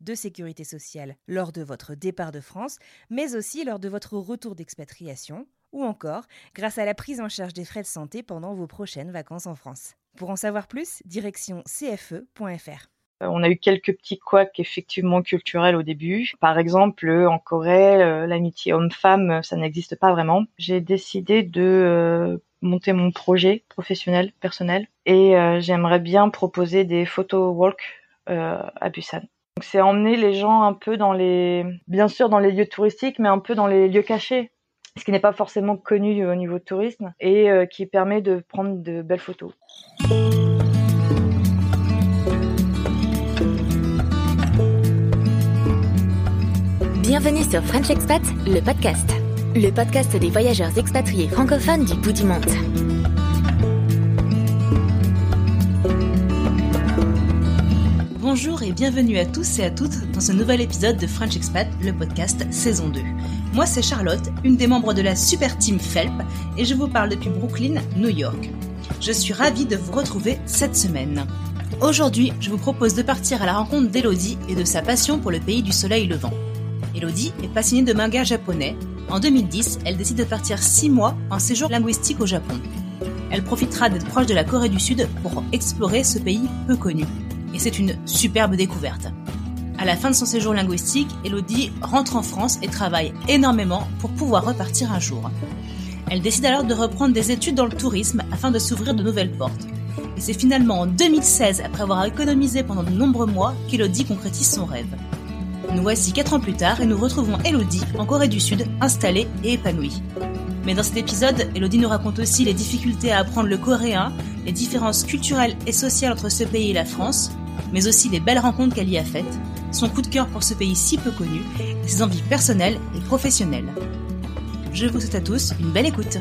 de sécurité sociale lors de votre départ de France, mais aussi lors de votre retour d'expatriation, ou encore grâce à la prise en charge des frais de santé pendant vos prochaines vacances en France. Pour en savoir plus, direction cfe.fr. On a eu quelques petits couacs effectivement culturels au début. Par exemple, en Corée, euh, l'amitié homme-femme, ça n'existe pas vraiment. J'ai décidé de euh, monter mon projet professionnel, personnel, et euh, j'aimerais bien proposer des photo walks à Busan. C'est emmener les gens un peu dans les, bien sûr dans les lieux touristiques, mais un peu dans les lieux cachés, ce qui n'est pas forcément connu au niveau tourisme et qui permet de prendre de belles photos. Bienvenue sur French Expat, le podcast. Le podcast des voyageurs expatriés francophones du bout du monde. Bonjour et bienvenue à tous et à toutes dans ce nouvel épisode de French Expat, le podcast saison 2. Moi c'est Charlotte, une des membres de la super team FELP et je vous parle depuis Brooklyn, New York. Je suis ravie de vous retrouver cette semaine. Aujourd'hui, je vous propose de partir à la rencontre d'Elodie et de sa passion pour le pays du soleil levant. Elodie est passionnée de manga japonais. En 2010, elle décide de partir 6 mois en séjour linguistique au Japon. Elle profitera d'être proche de la Corée du Sud pour explorer ce pays peu connu. Et c'est une superbe découverte. À la fin de son séjour linguistique, Elodie rentre en France et travaille énormément pour pouvoir repartir un jour. Elle décide alors de reprendre des études dans le tourisme afin de s'ouvrir de nouvelles portes. Et c'est finalement en 2016, après avoir économisé pendant de nombreux mois, qu'Elodie concrétise son rêve. Nous voici 4 ans plus tard et nous retrouvons Elodie en Corée du Sud, installée et épanouie. Mais dans cet épisode, Elodie nous raconte aussi les difficultés à apprendre le coréen, les différences culturelles et sociales entre ce pays et la France, mais aussi les belles rencontres qu'elle y a faites, son coup de cœur pour ce pays si peu connu, et ses envies personnelles et professionnelles. Je vous souhaite à tous une belle écoute.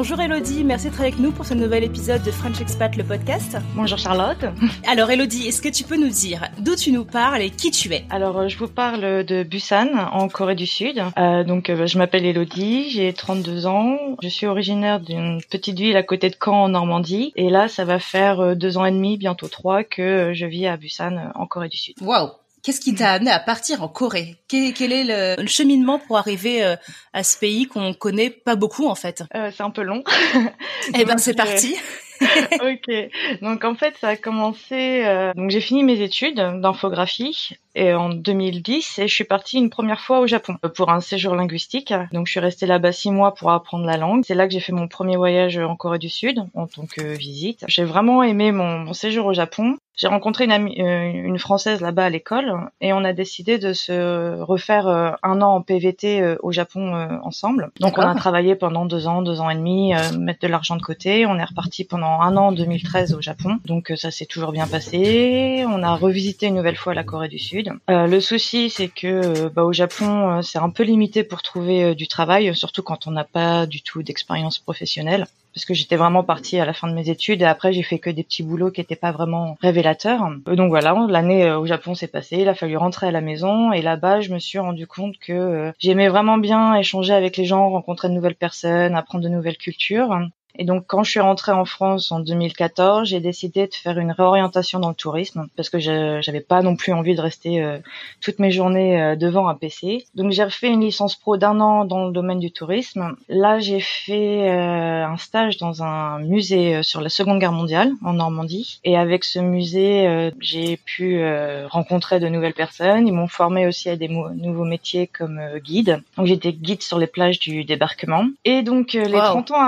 Bonjour Elodie, merci d'être avec nous pour ce nouvel épisode de French Expat le podcast. Bonjour Charlotte. Alors Elodie, est-ce que tu peux nous dire d'où tu nous parles et qui tu es? Alors euh, je vous parle de Busan en Corée du Sud. Euh, donc euh, je m'appelle Elodie, j'ai 32 ans, je suis originaire d'une petite ville à côté de Caen en Normandie et là ça va faire euh, deux ans et demi, bientôt trois que je vis à Busan en Corée du Sud. Waouh Qu'est-ce qui t'a amené à partir en Corée? Quel, quel, est le, le, cheminement pour arriver euh, à ce pays qu'on connaît pas beaucoup en fait? Euh, C'est un peu long. eh ben c'est parti. ok. Donc en fait, ça a commencé. Euh, donc j'ai fini mes études d'infographie et en 2010 et je suis partie une première fois au Japon pour un séjour linguistique. Donc je suis restée là-bas six mois pour apprendre la langue. C'est là que j'ai fait mon premier voyage en Corée du Sud en tant que visite. J'ai vraiment aimé mon, mon séjour au Japon. J'ai rencontré une, amie, euh, une française là-bas à l'école et on a décidé de se refaire euh, un an en PVT euh, au Japon ensemble. Donc on a travaillé pendant deux ans, deux ans et demi, mettre de l'argent de côté. On est reparti pendant un an en 2013 au Japon. Donc ça s'est toujours bien passé. On a revisité une nouvelle fois la Corée du Sud. Euh, le souci, c'est que bah, au Japon, c'est un peu limité pour trouver du travail, surtout quand on n'a pas du tout d'expérience professionnelle parce que j'étais vraiment partie à la fin de mes études et après j'ai fait que des petits boulots qui n'étaient pas vraiment révélateurs. Donc voilà, l'année au Japon s'est passée, il a fallu rentrer à la maison et là-bas je me suis rendu compte que j'aimais vraiment bien échanger avec les gens, rencontrer de nouvelles personnes, apprendre de nouvelles cultures. Et donc, quand je suis rentrée en France en 2014, j'ai décidé de faire une réorientation dans le tourisme parce que j'avais pas non plus envie de rester euh, toutes mes journées euh, devant un PC. Donc, j'ai refait une licence pro d'un an dans le domaine du tourisme. Là, j'ai fait euh, un stage dans un musée sur la Seconde Guerre mondiale en Normandie. Et avec ce musée, j'ai pu rencontrer de nouvelles personnes. Ils m'ont formé aussi à des nouveaux métiers comme guide. Donc, j'étais guide sur les plages du débarquement. Et donc, les 30 ans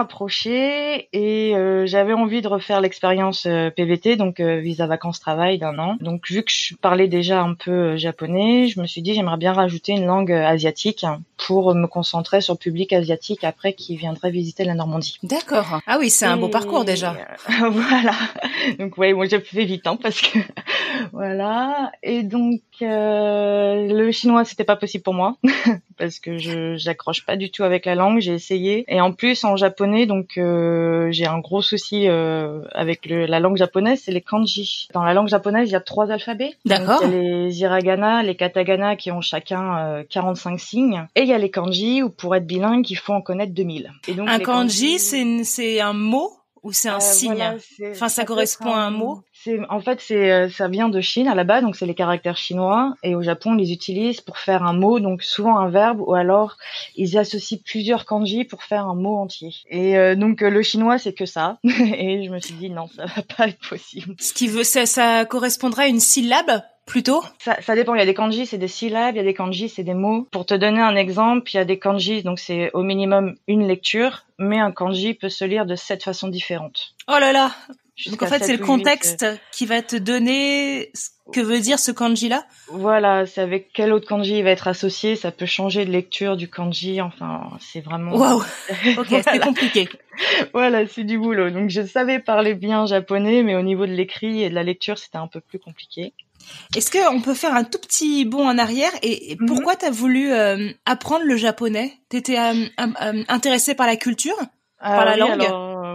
et j'avais envie de refaire l'expérience PVT, donc visa vacances travail d'un an. Donc, vu que je parlais déjà un peu japonais, je me suis dit j'aimerais bien rajouter une langue asiatique pour me concentrer sur le public asiatique après qui viendrait visiter la Normandie. D'accord. Ah oui, c'est un beau parcours déjà. voilà. Donc ouais, moi j'ai fait vite hein, parce que voilà. Et donc euh, le chinois c'était pas possible pour moi parce que je j'accroche pas du tout avec la langue. J'ai essayé et en plus en japonais donc euh, j'ai un gros souci euh, avec le, la langue japonaise, c'est les kanji. Dans la langue japonaise il y a trois alphabets. D'accord. Il y a les hiragana, les katagana qui ont chacun 45 signes et il y a les kanji ou pour être bilingue il faut en connaître 2000. Et donc un kanji, kanji... c'est un mot ou c'est un euh, signe Enfin, ça, correspond à un mot C'est en fait c'est euh, ça vient de Chine à la base, donc c'est les caractères chinois et au Japon, ils les utilisent pour faire un mot, donc souvent un verbe ou alors ils associent plusieurs kanji pour faire un mot entier. Et euh, donc le chinois, c'est que ça et je me suis dit non, ça va pas être possible. Ce qui veut ça ça correspondrait à une syllabe plutôt ça, ça, dépend. Il y a des kanji, c'est des syllabes. Il y a des kanji, c'est des mots. Pour te donner un exemple, il y a des kanji, donc c'est au minimum une lecture, mais un kanji peut se lire de sept façons différentes. Oh là là Donc en fait, c'est le contexte qui va te donner ce que veut dire ce kanji-là? Voilà, c'est avec quel autre kanji il va être associé. Ça peut changer de lecture du kanji. Enfin, c'est vraiment... Waouh Ok, c'est compliqué. voilà, c'est du boulot. Donc je savais parler bien japonais, mais au niveau de l'écrit et de la lecture, c'était un peu plus compliqué. Est-ce qu'on peut faire un tout petit bond en arrière et, mhm. pourquoi tu as voulu euh, apprendre le japonais? T'étais euh, euh, intéressée par la culture, par la langue?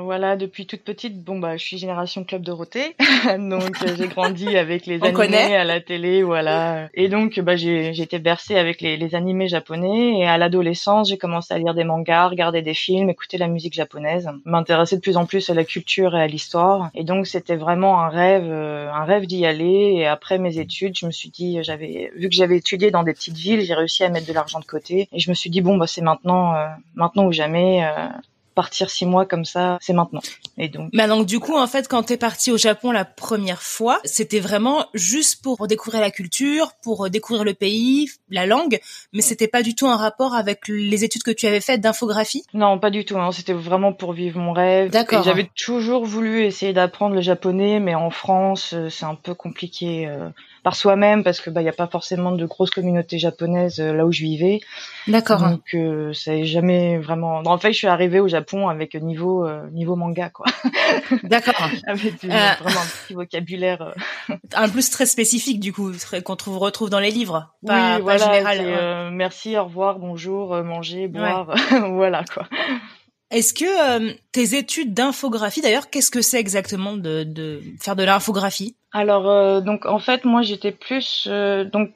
Voilà, depuis toute petite, bon bah, je suis génération club Dorothée, donc euh, j'ai grandi avec les animés à la télé, voilà. Et donc bah j'ai j'ai été bercée avec les, les animés japonais et à l'adolescence, j'ai commencé à lire des mangas, regarder des films, écouter la musique japonaise, m'intéresser de plus en plus à la culture et à l'histoire. Et donc c'était vraiment un rêve, euh, un rêve d'y aller. Et après mes études, je me suis dit, j'avais vu que j'avais étudié dans des petites villes, j'ai réussi à mettre de l'argent de côté et je me suis dit bon bah c'est maintenant, euh, maintenant ou jamais partir six mois comme ça, c'est maintenant. Et donc. Mais donc du coup, en fait, quand t'es parti au Japon la première fois, c'était vraiment juste pour découvrir la culture, pour découvrir le pays, la langue, mais c'était pas du tout un rapport avec les études que tu avais faites d'infographie? Non, pas du tout. Hein. C'était vraiment pour vivre mon rêve. D'accord. J'avais toujours voulu essayer d'apprendre le japonais, mais en France, euh, c'est un peu compliqué. Euh, par soi-même parce que bah il y a pas forcément de grosses communautés japonaises euh, là où je vivais. D'accord. Donc euh, ça n'est jamais vraiment. En fait, je suis arrivée au Japon avec niveau euh, niveau manga quoi. D'accord. avec vraiment un petit vocabulaire. un plus très spécifique du coup qu'on trouve retrouve dans les livres, pas, oui, voilà, général. merci, au revoir, bonjour, manger, boire, voilà quoi. Est-ce que tes études d'infographie, d'ailleurs, qu'est-ce que c'est exactement de, faire de l'infographie? Alors euh, donc en fait moi j'étais plus euh, donc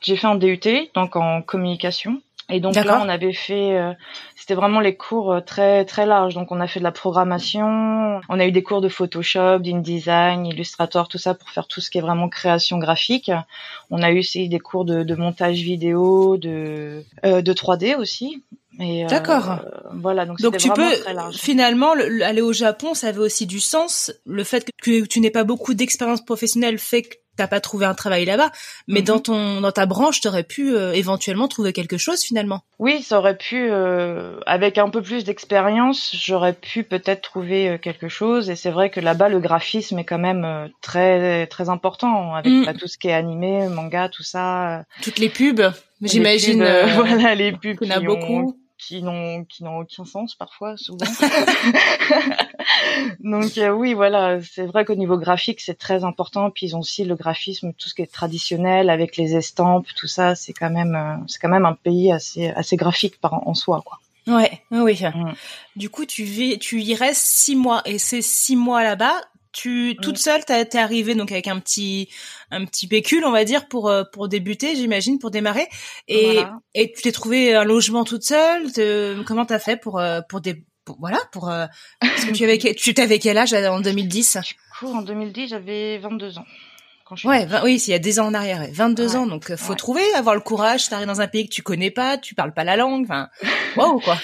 j'ai fait un DUT donc en communication et donc là on avait fait euh, c'était vraiment les cours très très larges. Donc on a fait de la programmation on a eu des cours de Photoshop d'InDesign Illustrator tout ça pour faire tout ce qui est vraiment création graphique. On a eu aussi des cours de, de montage vidéo de de 3D aussi. Euh, D'accord. voilà, donc, donc tu peux finalement aller au Japon, ça avait aussi du sens. Le fait que tu n'aies pas beaucoup d'expérience professionnelle fait que t'as pas trouvé un travail là-bas, mais mhm. dans ton dans ta branche, t'aurais pu euh, éventuellement trouver quelque chose finalement. Oui, ça aurait pu, euh, avec un peu plus d'expérience, j'aurais pu peut-être trouver quelque chose. Et c'est vrai que là-bas, le graphisme est quand même très très important avec mm. bah, tout ce qui est animé, manga, tout ça. Toutes les pubs, j'imagine. voilà, les pubs. En a beaucoup qui n'ont qui n'ont aucun sens parfois souvent. Donc euh, oui voilà c'est vrai qu'au niveau graphique c'est très important puis ils ont aussi le graphisme tout ce qui est traditionnel avec les estampes tout ça c'est quand même euh, c'est quand même un pays assez assez graphique par en soi quoi. Ouais oui. Mm. Du coup tu vis tu y restes six mois et ces six mois là-bas tu toute seule t'es arrivée donc avec un petit un petit pécule on va dire pour euh, pour débuter j'imagine pour démarrer. Et et tu t'es trouvé un logement toute seule comment t'as fait pour euh, pour voilà, pour parce que tu avais tu t'avais quel âge en 2010 Du coup, en 2010, j'avais 22 ans. Quand je ouais, oui, il y a des ans en arrière, 22 ans, donc faut trouver, avoir le courage. T'arrives dans un pays que tu connais pas, tu parles pas la langue, enfin, wow quoi.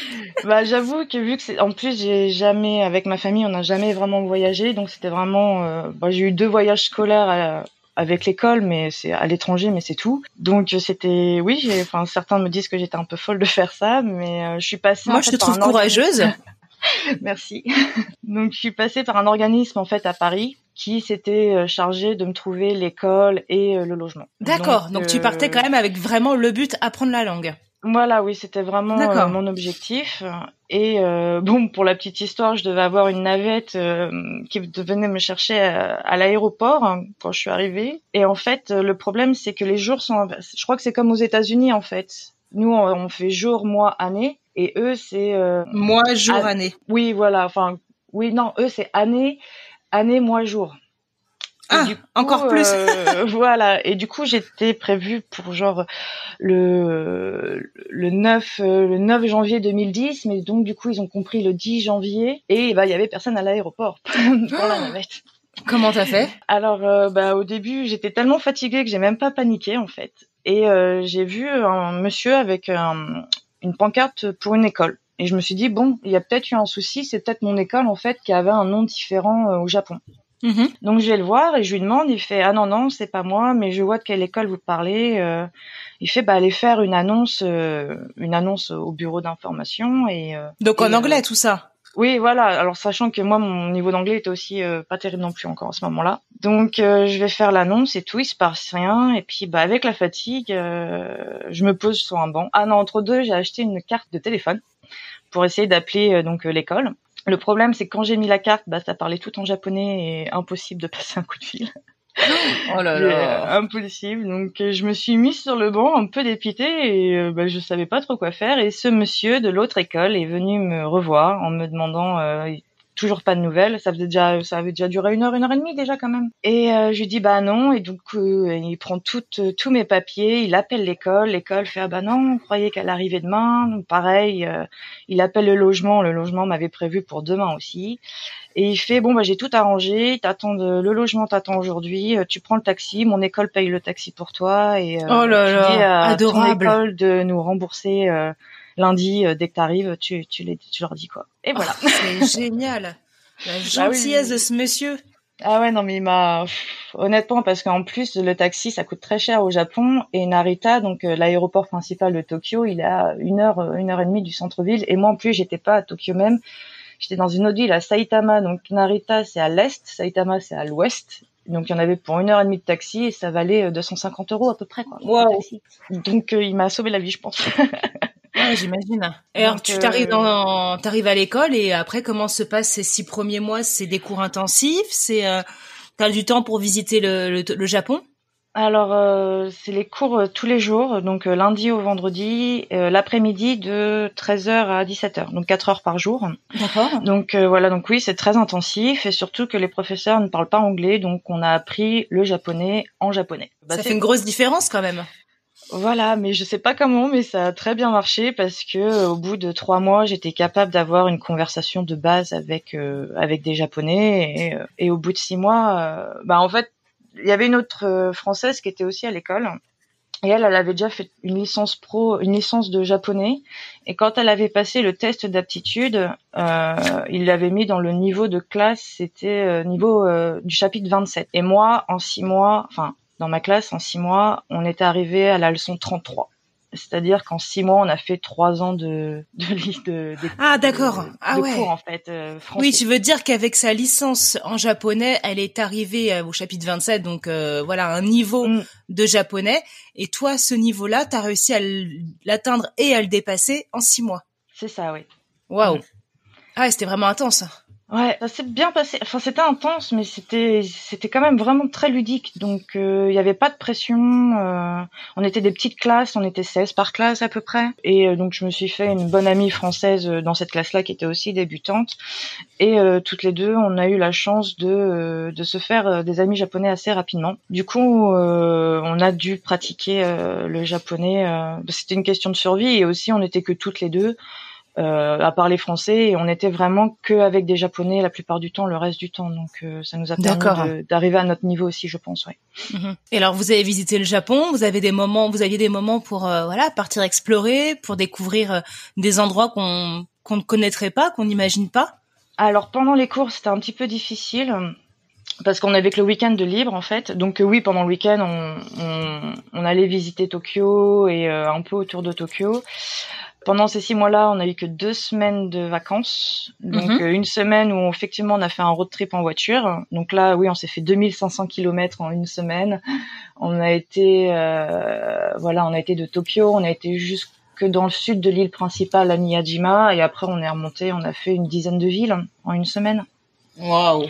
bah j'avoue que vu que c'est, en plus j'ai jamais, avec ma famille, on n'a jamais vraiment voyagé, donc c'était vraiment, bah, j'ai eu deux voyages scolaires à, avec l'école, mais c'est à l'étranger, mais c'est tout. Donc c'était, oui, enfin certains me disent que j'étais un peu folle de faire ça, mais euh, je suis passée. Moi, je te trouve courageuse. Merci. Donc je suis passée par un organisme en fait à Paris qui s'était euh, chargé de me trouver l'école et euh, le logement. D'accord. Donc, tu partais quand même avec vraiment le but apprendre la langue. Voilà, oui, c'était vraiment euh, mon objectif. Et euh, bon, pour la petite histoire, je devais avoir une navette euh, qui venait me chercher à, l'aéroport hein, quand je suis arrivée. Et en fait, le problème, c'est que les jours sont. Je crois que c'est comme aux États-Unis, en fait. Nous, on, fait jour, mois, année, et eux, c'est mois, jour, année. Oui, voilà. Enfin, oui, non, eux, c'est année, année, mois, jour. Ah, encore plus. Euh, voilà. Et du coup, j'étais prévue pour genre le le 9 euh, le 9 janvier 2010, mais donc du coup, ils ont compris le 10 janvier et bah il y avait personne à l'aéroport pour la navette. Comment t'as fait? Alors, euh, bah au début, j'étais tellement fatiguée que j'ai même pas paniqué en fait. Et j'ai vu un monsieur avec une pancarte pour une école. Et je me suis dit bon, il y a peut-être eu un souci, c'est peut-être mon école en fait qui avait un nom différent au Japon. Mhm. Donc je vais le voir et je lui demande, il fait ah non non c'est pas moi, mais je vois de quelle école vous parlez. Euh, il fait bah allez faire une annonce, euh, une annonce au bureau d'information et. Euh, Donc en anglais tout ça. Oui voilà. Alors sachant que moi mon niveau d'anglais était aussi pas terrible non plus encore à ce moment-là. Donc je vais faire l'annonce et tout, il se passe rien et puis bah avec la fatigue, je me pose sur un banc. Ah non entre deux j'ai acheté une carte de téléphone pour essayer d'appeler donc l'école. Le problème, c'est que quand j'ai mis la carte, bah, ça parlait tout en japonais et impossible de passer un coup de fil. Oh là là. Euh, impossible. Donc euh, je me suis mise sur le banc, un peu dépitée et euh, bah, je savais pas trop quoi faire. Et ce monsieur de l'autre école est venu me revoir en me demandant toujours pas de nouvelles. Ça faisait déjà, ça avait déjà duré une heure, une heure et demie déjà quand même. Et euh, je lui dis bah non. Et donc euh, il prend toutes, euh, tous mes papiers, il appelle l'école. L'école fait ah bah non, on croyait qu'elle arrivait demain. Donc pareil, il appelle le logement. Le logement m'avait prévu pour demain aussi. Et il fait bon bah j'ai tout arrangé. T'attends le logement t'attend aujourd'hui. Tu prends le taxi. Mon école paye le taxi pour toi. Et oh là là, dis à adorable. Ton école de nous rembourser lundi, euh, dès que tu, tu, les, tu leur dis quoi. Et voilà. Oh, c'est génial. La bah gentillesse de ce monsieur. Ah ouais, non, mais il m'a, honnêtement, parce qu'en plus, le taxi, ça coûte très cher au Japon, et Narita, donc euh, l'aéroport principal de Tokyo, il est à une heure, euh, une heure et demie du centre-ville, et moi, en plus, j'étais pas à Tokyo même, j'étais dans une autre ville à Saitama, donc Narita, c'est à l'est, Saitama, c'est à l'ouest, donc il y en avait pour une heure et demie de taxi, et ça valait 250 euros à peu près, quoi. Wow. Donc il m'a sauvé la vie, je pense. Ouais, j'imagine. Et alors, tu t'arrives euh, dans, t'arrives à l'école et après, comment se passent ces six premiers mois? C'est des cours intensifs? C'est, euh, t'as du temps pour visiter le, le, Japon? Alors, euh, c'est les cours tous les jours, donc lundi au vendredi, l'après-midi de 13h à 17h, donc 4 heures par jour. D'accord. Donc voilà, donc oui, c'est très intensif et surtout que les professeurs ne parlent pas anglais, donc on a appris le japonais en japonais. Bah, ça fait une grosse différence quand même. Voilà, mais je sais pas comment, mais ça a très bien marché parce que euh, au bout de trois mois, j'étais capable d'avoir une conversation de base avec euh, avec des Japonais et, euh, et, au bout de six mois, bah en fait, il y avait une autre française qui était aussi à l'école et elle, elle avait déjà fait une licence pro, une licence de japonais et quand elle avait passé le test d'aptitude, il l'avait mis dans le niveau de classe, c'était niveau du chapitre 27 et moi en six mois, enfin dans ma classe, en six mois, on était arrivé à la leçon 33. C'est-à-dire qu'en six mois, on a fait trois ans de de, de, de ah d'accord. ah ouais. cours en fait euh, oui tu veux dire qu'avec sa licence en japonais elle est arrivée euh, au chapitre 27 donc euh, voilà un niveau mm. de japonais. Et toi ce niveau là tu as réussi à l'atteindre et à le dépasser en six mois. C'est ça oui. Waouh. Mm. ah c'était vraiment intense Ouais, ça s'est bien passé. Enfin, c'était intense, mais c'était c'était quand même vraiment très ludique. Donc, euh, il n'y avait pas de pression. Euh, on était des petites classes, on était 16 par classe à peu près. Et euh, donc, je me suis fait une bonne amie française dans cette classe-là qui était aussi débutante. Et toutes les deux, on a eu la chance de de se faire des amis japonais assez rapidement. Du coup, on a dû pratiquer le japonais. C'était une question de survie et aussi, on n'était que toutes les deux. Euh, à parler français et on était vraiment que avec des japonais la plupart du temps le reste du temps donc euh, ça nous a permis d'arriver à notre niveau aussi je pense ouais. Mhm. Et alors vous avez visité le Japon, vous avez des moments vous aviez des moments pour euh, voilà partir explorer, pour découvrir des endroits qu'on qu'on ne connaîtrait pas, qu'on n'imagine pas? Alors pendant les cours c'était un petit peu difficile parce qu'on avait que le week-end de libre en fait. Donc oui, pendant le week-end, on, on, on, allait visiter Tokyo et un peu autour de Tokyo. Pendant ces six mois-là, on a eu que deux semaines de vacances. Donc mhm. euh, une semaine où effectivement on a fait un road trip en voiture. Donc là, oui, on s'est fait 2500 km en une semaine. On a été, euh, voilà, on a été de Tokyo, on a été jusque dans le sud de l'île principale à Miyajima et après on est remonté, on a fait une dizaine de villes en une semaine. Waouh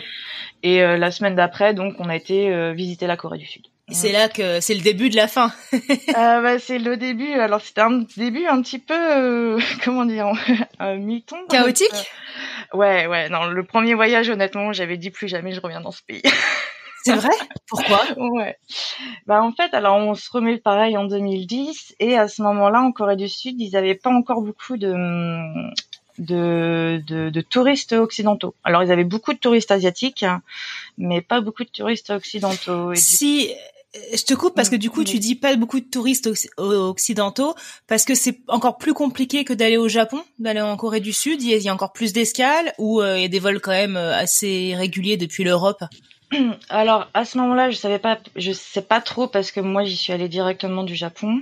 Et euh, la semaine d'après, donc, on a été visiter la Corée du Sud. C'est là que c'est le début de la fin. euh, bah, c'est le début. Alors c'était un début un petit peu euh, comment dire un mi-ton. Chaotique. Euh, ouais ouais. Non, le premier voyage honnêtement, j'avais dit plus jamais je reviens dans ce pays. C'est vrai? Pourquoi? Ouais. Bah en fait, alors on se remet pareil en 2010 et à ce moment-là en Corée du Sud, ils avaient pas encore beaucoup de de, de, de, touristes occidentaux. Alors ils avaient beaucoup de touristes asiatiques, mais pas beaucoup de touristes occidentaux. si je te coupe parce que du coup, tu dis pas beaucoup de touristes occidentaux parce que c'est encore plus compliqué que d'aller au Japon, d'aller en Corée du Sud. Il y a, encore plus d'escales ou euh, il y a des vols quand même euh, assez réguliers depuis l'Europe? Alors à ce moment-là, je savais pas, je sais pas trop parce que moi j'y suis allée directement du Japon.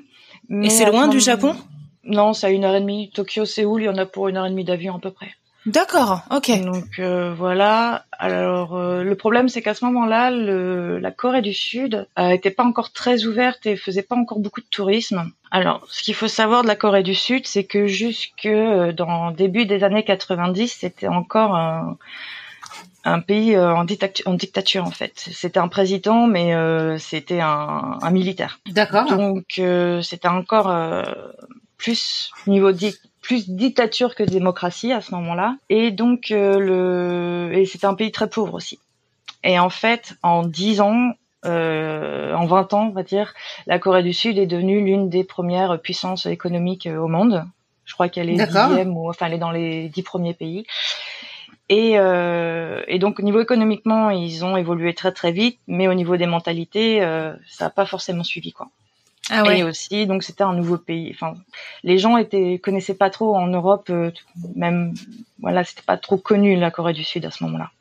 Et c'est loin du Japon? Non, c'est à une heure et demie. Tokyo, Séoul, il y en a pour une heure et demie d'avion à peu près. D'accord, ok. Donc euh, voilà. Alors euh, le problème c'est qu'à ce moment-là, la Corée du Sud euh, était pas encore très ouverte et faisait pas encore beaucoup de tourisme. Alors ce qu'il faut savoir de la Corée du Sud, c'est que jusque dans début des années 90, c'était encore un, un pays en, en, dictature en fait. C'était un président, mais c'était un, un, militaire. D'accord. Donc c'était encore plus niveau plus dictature que démocratie à ce moment-là. Et donc, euh, le, et c'était un pays très pauvre aussi. Et en fait, en 10 ans, euh, en 20 ans, on va dire, la Corée du Sud est devenue l'une des premières puissances économiques euh, au monde. Je crois qu'elle est dixième ou enfin elle est dans les dix premiers pays. Et, euh, et, donc au niveau économiquement, ils ont évolué très très vite, mais au niveau des mentalités, euh, ça n'a pas forcément suivi quoi. Ah ouais. Et aussi, donc c'était un nouveau pays. Enfin, les gens étaient connaissaient pas trop en Europe, euh, même voilà, c'était pas trop connu la Corée du Sud à ce moment-là.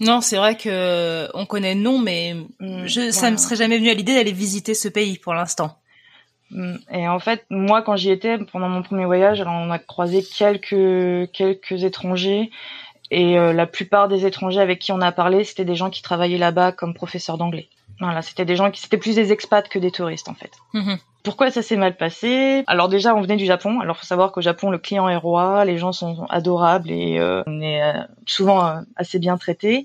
Non, c'est vrai que on connaît le nom, mais mm, je, ça me serait jamais venu à l'idée d'aller visiter ce pays pour l'instant. Mm, et en fait, moi, quand j'y étais pendant mon premier voyage, alors on a croisé quelques quelques étrangers, et euh, la plupart des étrangers avec qui on a parlé, c'était des gens qui travaillaient là-bas comme professeurs d'anglais. Voilà, c'était des gens qui c'était plus des expats que des touristes en fait. Mhm. Pourquoi ça s'est mal passé? Alors déjà, on venait du Japon. Alors faut savoir qu'au Japon, le client est roi, les gens sont adorables et euh, on est euh, souvent euh, assez bien traités.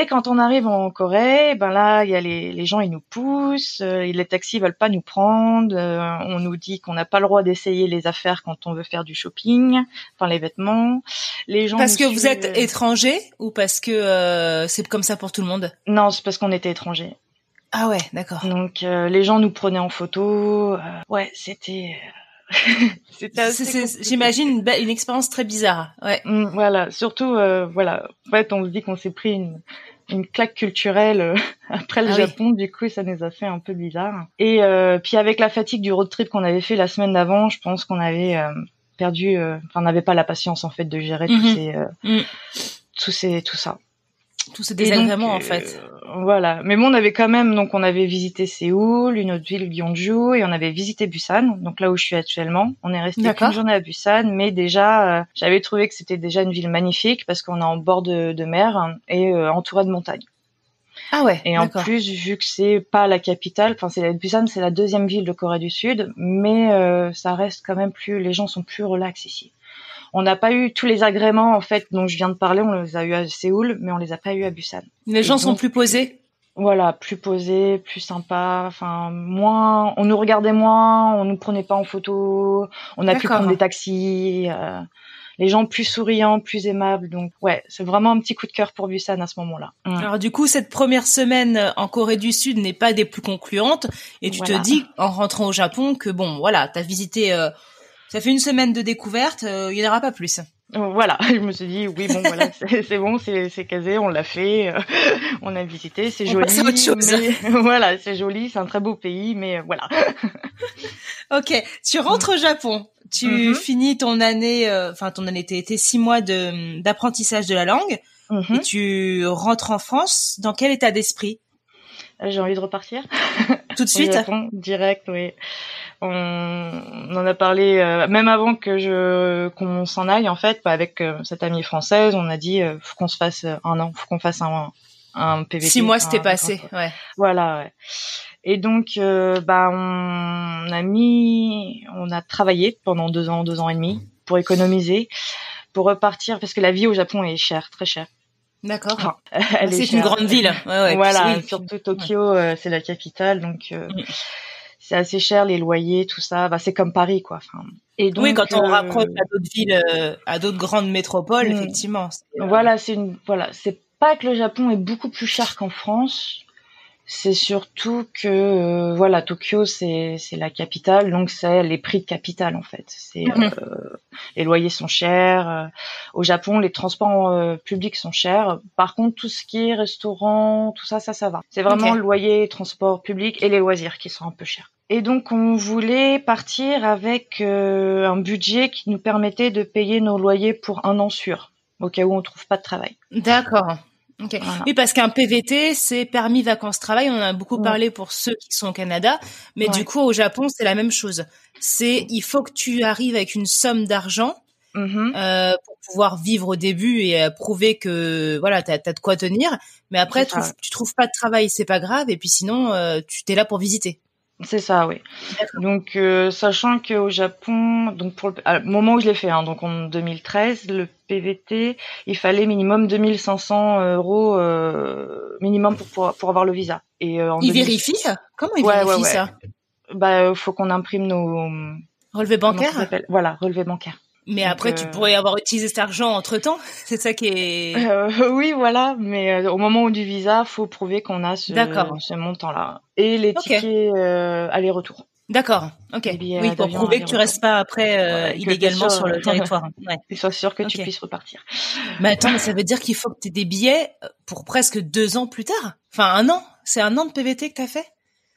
Et quand on arrive en Corée, ben là, il y a les, les gens, ils nous poussent, euh, les taxis veulent pas nous prendre, euh, on nous dit qu'on n'a pas le droit d'essayer les affaires quand on veut faire du shopping, enfin les vêtements. Les gens parce que vous êtes étranger ou parce que c'est comme ça pour tout le monde? Non, c'est parce qu'on était étranger. Ah ouais, d'accord. Donc les gens nous prenaient en photo. ouais, c'était. J'imagine une, une, expérience très bizarre. Ouais. Mm, voilà, surtout, voilà. En fait, on se dit qu'on s'est pris une, une claque culturelle euh, après le ah Japon. Du coup, ça nous a fait un peu bizarre. Et euh, puis avec la fatigue du road trip qu'on avait fait la semaine d'avant, je pense qu'on avait euh, perdu, enfin, on n'avait pas la patience en fait de gérer tous mhm. ces, mm. tous ces, tout ça. Tous ces désagréments en fait. Voilà. Mais bon, on avait quand même, donc on avait visité Séoul, une autre ville, Gyeongju, et on avait visité Busan, donc là où je suis actuellement. On est resté une journée à Busan, mais déjà, euh, j'avais trouvé que c'était déjà une ville magnifique parce qu'on est en bord de, mer et euh, entouré de montagnes. Ah ouais. Et en plus, vu que c'est pas la capitale, enfin c'est Busan, c'est la deuxième ville de Corée du Sud, mais euh, ça reste quand même plus, les gens sont plus relax ici. On n'a pas eu tous les agréments en fait dont je viens de parler, on les a eu à Séoul, mais on les a pas eu à Busan. Les gens sont plus posés. Voilà, plus posés, plus sympas, enfin moins, on nous regardait moins, on nous prenait pas en photo, on a pu prendre des taxis. Euh, les gens plus souriants, plus aimables. Donc ouais, c'est vraiment un petit coup de cœur pour Busan à ce moment-là. Alors du coup, cette première semaine en Corée du Sud n'est pas des plus concluantes et tu te dis en rentrant au Japon que bon, voilà, t'as visité euh, Ça fait une semaine de découverte, il n'y en aura pas plus. Voilà, je me suis dit oui bon voilà c'est bon c'est casé on l'a fait on a visité c'est joli mais, voilà c'est joli c'est un très beau pays mais voilà. Ok tu rentres au Japon. Tu mm-hmm. finis ton année enfin ton année t'es six mois de d'apprentissage de la langue mm-hmm. et tu rentres en France. Dans quel état d'esprit? J'ai envie de repartir. Tout de suite? Direct oui on, en a parlé euh, même avant que je qu'on s'en aille en fait avec euh, cette amie française on a dit euh, faut qu'on se fasse un an faut qu'on fasse un un PVT six mois c'était passé ouais. Voilà ouais. et donc bah on a mis on a travaillé pendant deux ans deux ans et demi pour économiser pour repartir parce que la vie au Japon est chère très chère. D'accord. c'est une grande ville. Ouais, ouais, voilà, surtout Tokyo, c'est la capitale, donc mm c'est assez cher les loyers, tout ça. Bah, c'est comme Paris, quoi. Enfin, et donc, oui, quand on euh, rapproche à d'autres villes, euh, à d'autres grandes métropoles, hmm. effectivement. Euh, voilà, c'est une, voilà, c'est pas que le Japon est beaucoup plus cher qu'en France. C'est surtout que voilà Tokyo c'est c'est la capitale donc c'est les prix de capitale en fait c'est mhm. les loyers sont chers au Japon les transports publics sont chers par contre tout ce qui est restaurant tout ça ça ça va c'est vraiment le loyer transport public et les loisirs qui sont un peu chers et donc on voulait partir avec euh, un budget qui nous permettait de payer nos loyers pour un an sûr, au cas où on trouve pas de travail. D'accord. Okay. Oui, parce qu'un PVT, c'est permis vacances-travail. On en a beaucoup parlé pour ceux qui sont au Canada, mais du coup au Japon, c'est la même chose. C'est il faut que tu arrives avec une somme d'argent mm-hmm. euh, pour pouvoir vivre au début et euh, prouver que voilà, t'as as de quoi tenir. Mais après, tu, tu trouves pas de travail, c'est pas grave. Et puis sinon, euh, tu t'es là pour visiter. C'est ça, oui. Donc, euh, sachant qu'au Japon, donc pour le, moment où je l'ai fait, hein, donc en 2013, le PVT, il fallait minimum 2500 euros euh, minimum pour, pour, avoir le visa. Et euh, il vérifie Comment il vérifie ça? Bah, faut qu'on imprime nos relevés bancaires? Voilà, relevés bancaires. Mais après, tu euh, pourrais avoir utilisé cet argent entre temps. C'est ça qui est. Euh, oui, voilà. Mais euh, au moment du visa, faut prouver qu'on a ce, ce montant-là et les tickets aller-retour. D'accord. Ok. Oui, pour prouver que tu restes pas après illégalement sur le territoire. Ouais. Et sois sûr que tu puisses repartir. Mais attends, mais ça veut dire qu'il faut que tu aies des billets pour presque deux ans plus tard? Enfin, un an? C'est un an de PVT que tu as fait?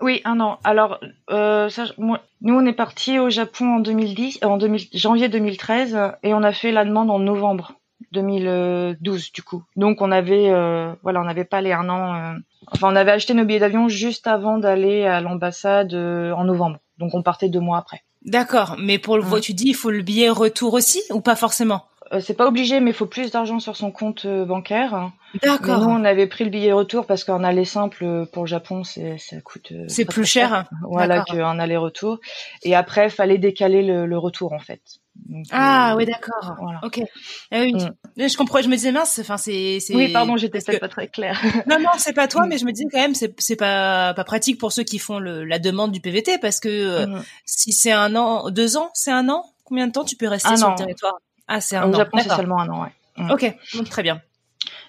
Oui, un an. Alors, euh, ça, moi, nous, on est parti au Japon en 2010, en 2000, janvier 2013, et on a fait la demande en novembre 2012, du coup. Donc, on avait, euh, voilà, on n'avait pas les un an. Euh, enfin, on avait acheté nos billets d'avion juste avant d'aller à l'ambassade euh, en novembre. Donc, on partait deux mois après. D'accord, mais pour le, tu dis, il faut le billet retour aussi, ou pas forcément? euh, c'est pas obligé, mais il faut plus d'argent sur son compte euh, bancaire. D'accord. Nous, on avait pris le billet retour parce qu'un aller simple euh, pour le Japon, c'est ça coûte. C'est plus cher. Voilà qu'un aller-retour. Et après, fallait décaler le, retour en fait. ah oui, d'accord. Voilà. Ok. Ah oui. Mm. Je comprends. Je me disais mince. Enfin, c'est. Oui, pardon, j'étais peut-être pas très claire. non, non, c'est pas toi, mm. mais je me dis quand même, c'est c'est pas pas pratique pour ceux qui font le, la demande du PVT parce que mm. si c'est un an, deux ans, c'est un an? Combien de temps tu peux rester sur le territoire? Ah, c'est un Au Japon, c'est seulement un an, ouais. Mm. Ok, donc très bien.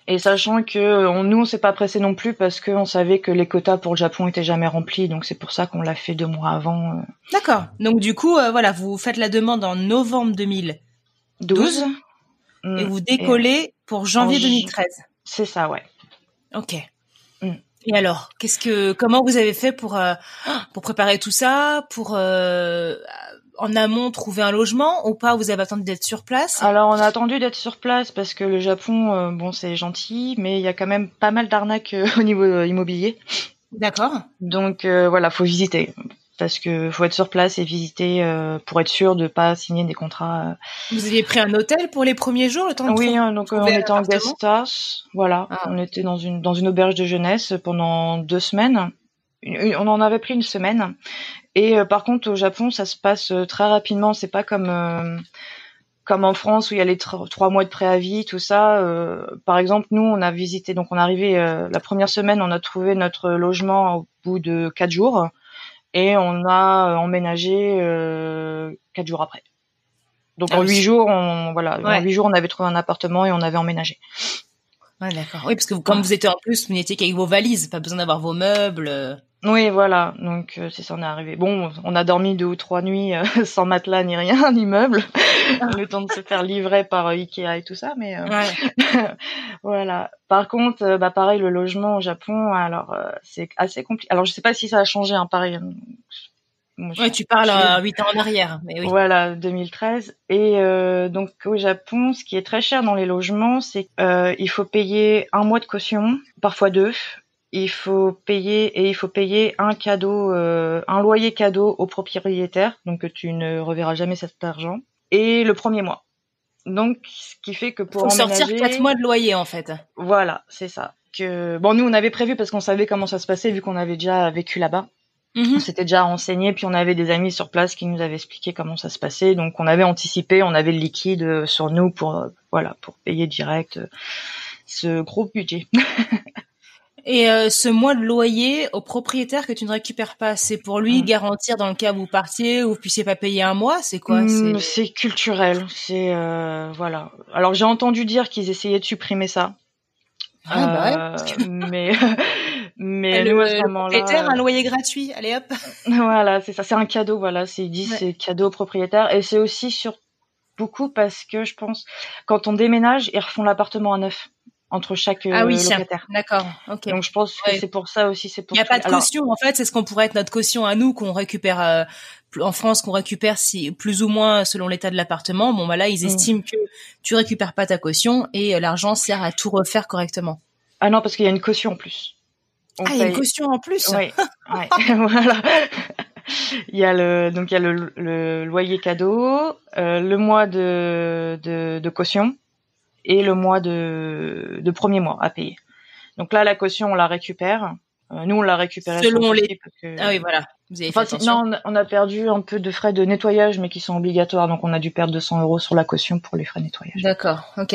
Et sachant que on, nous, on s'est pas pressé non plus parce qu'on savait que les quotas pour le Japon étaient jamais remplis, donc c'est pour ça qu'on l'a fait deux mois avant. Euh. D'accord. Donc du coup, euh, voilà, vous faites la demande en novembre 2012 mm. et vous décollez pour janvier 2013. C'est ça, ouais. Ok. Mm. Et alors, qu'est-ce que, comment vous avez fait pour euh, pour préparer tout ça, pour en amont trouver un logement ou pas? Vous avez attendu d'être sur place? Alors on a attendu d'être sur place parce que le Japon, euh, bon c'est gentil, mais il y a quand même pas mal d'arnaques euh, au niveau euh, immobilier. D'accord. Donc voilà, faut visiter parce que faut être sur place et visiter pour être sûr de pas signer des contrats. Vous aviez pris un hôtel pour les premiers jours le temps de Oui, hein, donc on était en guest house, voilà, ah. on était dans une dans une auberge de jeunesse pendant deux semaines on en avait pris une semaine. Et euh, par contre, au Japon, ça se passe euh, très rapidement. C'est pas comme euh, comme en France où il y a les trois mois de préavis, tout ça. par exemple, nous, on a visité, donc on est arrivé la première semaine, on a trouvé notre logement au bout de quatre jours et on a emménagé quatre jours après. Donc ah en huit jours, on voilà, en huit jours, on avait trouvé un appartement et on avait emménagé. Ouais, d'accord. Oui, parce que vous, comme vous étiez en plus, vous n'étiez qu'avec vos valises, pas besoin d'avoir vos meubles. euh. Oui, voilà. Donc euh, c'est ça, on est arrivé. Bon, on a dormi deux ou trois nuits euh, sans matelas ni rien, ni meubles, le temps de se faire livrer par euh, Ikea et tout ça. Mais euh, Ouais. voilà. Par contre, bah pareil, le logement au Japon, alors euh, c'est assez compliqué. Alors je sais pas si ça a changé, hein, pareil. Moi, Ouais, tu parles à 8 ans en arrière, mais oui. Voilà, 2013. Et euh, donc au Japon, ce qui est très cher dans les logements, c'est qu'il faut payer un mois de caution, parfois deux. Il faut payer et il faut payer un cadeau, euh, un loyer cadeau au propriétaire, donc tu ne reverras jamais cet argent, et le premier mois. Donc, ce qui fait que pour Faut sortir emménager, 4 mois de loyer, en fait. voilà, c'est ça. Que bon, nous on avait prévu parce qu'on savait comment ça se passait vu qu'on avait déjà vécu là-bas. Mhm. On s'était déjà renseigné, puis on avait des amis sur place qui nous avaient expliqué comment ça se passait. Donc on avait anticipé, on avait le liquide euh, sur nous pour euh, voilà pour payer direct euh, ce gros budget. Et euh, ce mois de loyer au propriétaire que tu ne récupères pas, c'est pour lui Mm. garantir dans le cas où vous partiez ou vous puissiez pas payer un mois, c'est quoi? Hmm, C'est culturel, c'est euh, voilà. Alors j'ai entendu dire qu'ils essayaient de supprimer ça, Ah, bah ouais. Mais mais le, ce un loyer gratuit, allez hop. Voilà, c'est ça, c'est un cadeau, voilà, c'est Ouais. c'est cadeau au propriétaire et c'est aussi sur beaucoup parce que je pense quand on déménage, ils refont l'appartement à neuf entre chaque Ah oui, euh, locataire. D'accord, ok. Donc je pense que Ouais. c'est pour ça aussi, c'est pour Il n'y a pas de Alors, caution, en fait, c'est ce qu'on pourrait être notre caution à nous qu'on récupère euh, en France, qu'on récupère si plus ou moins selon l'état de l'appartement. Bon, bah là, ils Mm. estiment que tu récupères pas ta caution et euh, l'argent sert à tout refaire correctement. Ah non, parce qu'il y a une caution en plus. On Ah, il y a une paye- caution en plus. Ouais, voilà. Il y a le donc il y a le, le loyer cadeau, euh, le mois de, de de caution et le mois de de premier mois à payer. Donc là la caution on la récupère. Euh, nous on l'a récupérée Selon les- souci parce que Ah oui, voilà. Vous avez Enfin, fait attention. non, on a- on a perdu un peu de frais de nettoyage, mais qui sont obligatoires, donc on a dû perdre 200 euros sur la caution pour les frais de nettoyage. D'accord, ok.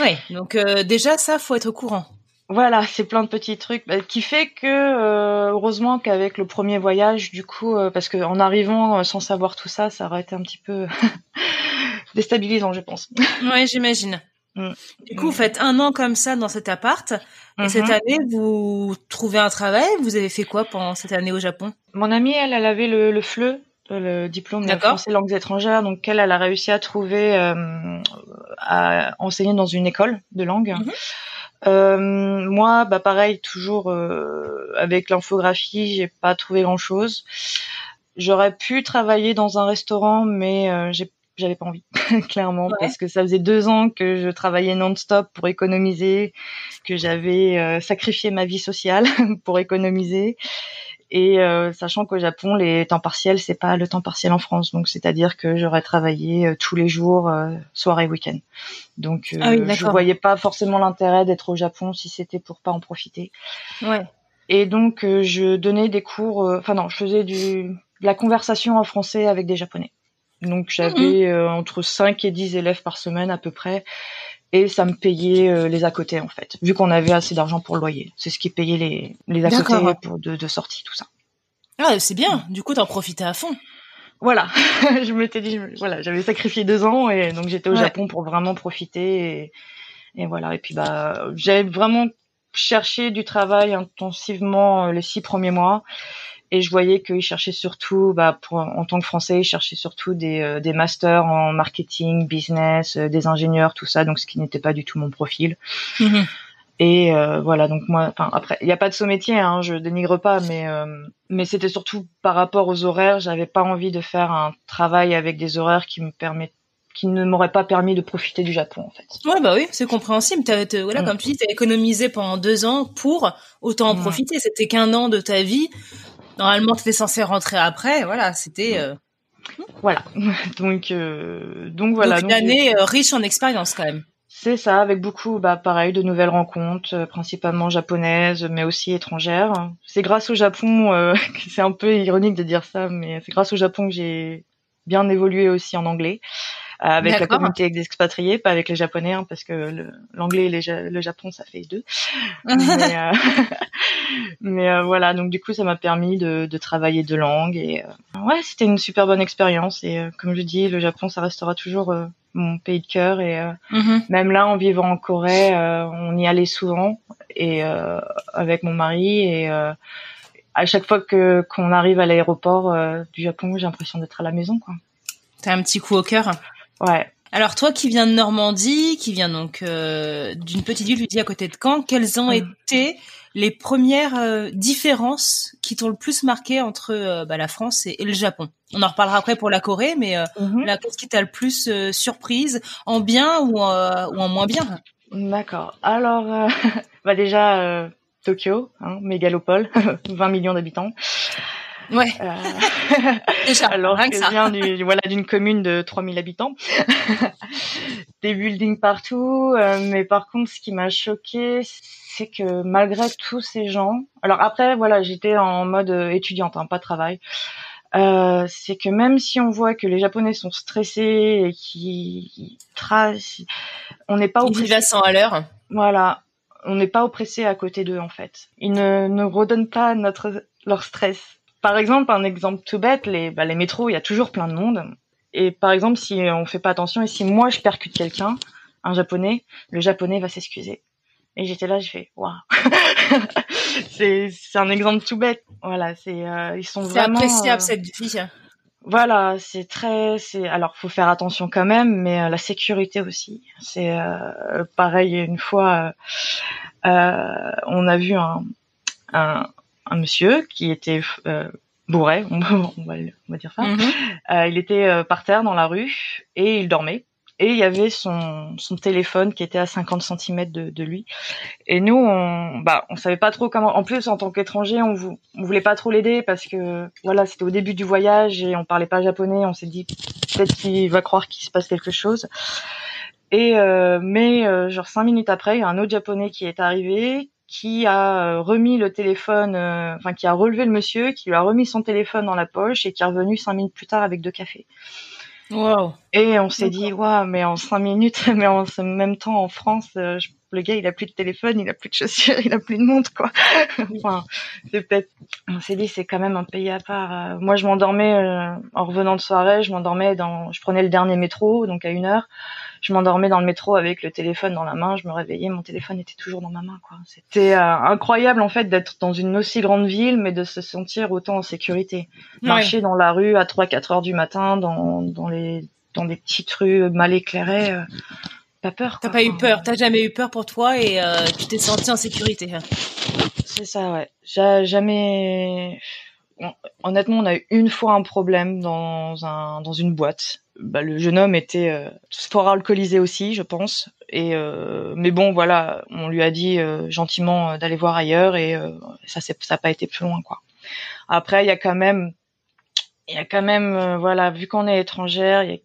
Oui, donc euh, déjà ça, faut être au courant. Voilà, c'est plein de petits trucs, bah, qui fait que euh, heureusement qu'avec le premier voyage, du coup, euh, parce que en arrivant euh, sans savoir tout ça, ça aurait été un petit peu déstabilisant, je pense. Ouais, j'imagine. Mm. Du coup, vous faites un an comme ça dans cet appart. Et Mhm. cette année, vous trouvez un travail? Vous avez fait quoi pendant cette année au Japon? Mon amie, elle, elle avait le, le FLE, le diplôme de français langues étrangères, donc elle, elle a réussi à trouver, euh, à enseigner dans une école de langue. Mhm. Euh, moi, bah pareil, toujours euh, avec l'infographie, j'ai pas trouvé grand chose. J'aurais pu travailler dans un restaurant, mais euh, j'ai j'avais pas envie, clairement, Ouais. parce que ça faisait deux ans que je travaillais non-stop pour économiser, que j'avais euh, sacrifié ma vie sociale pour économiser. Et euh, sachant qu'au Japon, les temps partiels, c'est pas le temps partiel en France, donc c'est-à-dire que j'aurais travaillé euh, tous les jours, euh, soir et week-end. Donc euh, Ah oui, je voyais pas forcément l'intérêt d'être au Japon si c'était pour pas en profiter. Ouais. Et donc euh, je donnais des cours, euh, enfin non, je faisais du de la conversation en français avec des Japonais. Donc j'avais euh, entre 5 et 10 élèves par semaine à peu près. Et ça me payait euh, les à côté en fait, vu qu'on avait assez d'argent pour le loyer. C'est ce qui payait les, les à côté pour de, de sortie, tout ça. Ah, c'est bien. Du coup, t'en profitais à fond. Voilà, je m'étais dit, voilà, j'avais sacrifié deux ans et donc j'étais au Ouais. Japon pour vraiment profiter et, et voilà. Et puis bah, j'avais vraiment cherché du travail intensivement euh, les six premiers mois et je voyais qu'ils cherchaient surtout, bah, pour, en tant que Français, ils cherchaient surtout des, euh, des masters en marketing, business, euh, des ingénieurs, tout ça, donc ce qui n'était pas du tout mon profil. Mhm. Et euh, voilà, donc moi, enfin après, il n'y a pas de saut métier, hein, je dénigre pas, mais mais c'était surtout par rapport aux horaires. J'avais pas envie de faire un travail avec des horaires qui me permettent, qui ne m'auraient pas permis de profiter du Japon en fait. Ouais, bah oui, c'est compréhensible. T'as- voilà, Mm. comme tu dis, t'as économisé pendant deux ans pour autant en Mm. profiter. C'était qu'un an de ta vie. Normalement, t'étais censé rentrer après. Voilà, c'était euh, Voilà, donc euh, donc voilà. donc une donc, année euh, riche en expérience quand même. C'est ça, avec beaucoup, bah pareil, de nouvelles rencontres, euh, principalement japonaises, mais aussi étrangères. C'est grâce au Japon, euh, c'est un peu ironique de dire ça, mais c'est grâce au Japon que j'ai bien évolué aussi en anglais, euh, avec la communauté d'expatriés, pas avec les Japonais, hein, parce que l'anglais et les Ja- le Japon, ça fait deux. mais euh, mais, euh, voilà, donc du coup, ça m'a permis de, de travailler deux langues et euh, ouais, c'était une super bonne expérience. Et euh, comme je dis, le Japon, ça restera toujours euh, mon pays de cœur et mhm. même là en vivant en Corée, on y allait souvent et avec mon mari et à chaque fois que qu'on arrive à l'aéroport du Japon, j'ai l'impression d'être à la maison quoi. T'as un petit coup au cœur. Ouais. Alors toi qui viens de Normandie, qui viens donc euh, d'une petite ville, tu dis à côté de Caen, quelles ont été les premières euh, différences qui t'ont le plus marqué entre euh, bah, la France et, le Japon? On en reparlera après pour la Corée, mais mm-hmm. là, qu'est-ce qui t'a le plus surprise, en bien ou, ou en moins bien? D'accord. Alors, bah déjà Tokyo, hein, mégalopole, 20 millions d'habitants. Ouais. Euh... Déjà, alors que, je viens du, voilà d'une commune de 3000 habitants, des buildings partout. Euh, mais par contre, ce qui m'a choqué, c'est que malgré tous ces gens, alors après voilà, j'étais en mode étudiante, hein, pas travail. Euh, c'est que même si on voit que les Japonais sont stressés et qui tracent, on n'est pas Ils vivent à 100 à l'heure. Voilà, on n'est pas oppressé à côté d'eux en fait. Ils ne, ne redonnent pas notre leur stress par exemple, un exemple tout bête, les, bah, les métros, il y a toujours plein de monde. Et par exemple, si on fait pas attention et si moi je percute quelqu'un, un japonais, le japonais va s'excuser. Et j'étais là, je fais waouh. c'est c'est un exemple tout bête. Voilà, c'est euh, ils sont vraiment. C'est appréciable euh, cette vie. Voilà, c'est très, c'est alors faut faire attention quand même, mais euh, la sécurité aussi. C'est pareil une fois, on a vu un, un un monsieur qui était euh, bourré, on va, on va, dire ça. Mhm. Euh, il était euh, par terre dans la rue et il dormait. Et il y avait son, son téléphone qui était à 50 cm de, de lui. Et nous, on, bah, on savait pas trop comment. En plus, en tant qu'étranger, on, vou, on voulait pas trop l'aider parce que voilà, c'était au début du voyage et on parlait pas japonais. On s'est dit peut-être qu'il va croire qu'il se passe quelque chose. Et euh, mais euh, genre cinq minutes après, il y a un autre japonais qui est arrivé, qui a euh, remis le téléphone, euh, enfin qui a relevé le monsieur, qui lui a remis son téléphone dans la poche et qui est revenu cinq minutes plus tard avec deux cafés. Wow. Et on s'est dit, waouh, mais en cinq minutes, mais en même temps en France, euh, le gars il a plus de téléphone, il a plus de chaussures, il a plus de montre quoi. enfin, c'est peut-être. On s'est dit c'est quand même un pays à part. moi je m'endormais en revenant de soirée, je m'endormais dans, je prenais le dernier métro donc à une heure je m'endormais dans le métro avec le téléphone dans la main, je me réveillais, mon téléphone était toujours dans ma main. quoi. C'était euh, incroyable en fait d'être dans une aussi grande ville, mais de se sentir autant en sécurité. Marcher dans la rue à 3-4 heures du matin, dans, dans les dans des petites rues mal éclairées. Euh, pas peur. T'as pas eu peur, t'as jamais eu peur pour toi et euh, tu t'es senti en sécurité. C'est ça, ouais. J'ai jamais. Honnêtement, on a eu une fois un problème dans un dans une boîte bah, le jeune homme était euh, fort alcoolisé aussi, je pense. Et euh, mais bon, voilà, on lui a dit euh, gentiment euh, d'aller voir ailleurs et ça ça n'a pas été plus loin quoi. Après, il y a quand même, il y a quand même, voilà, vu qu'on est étrangère, il y a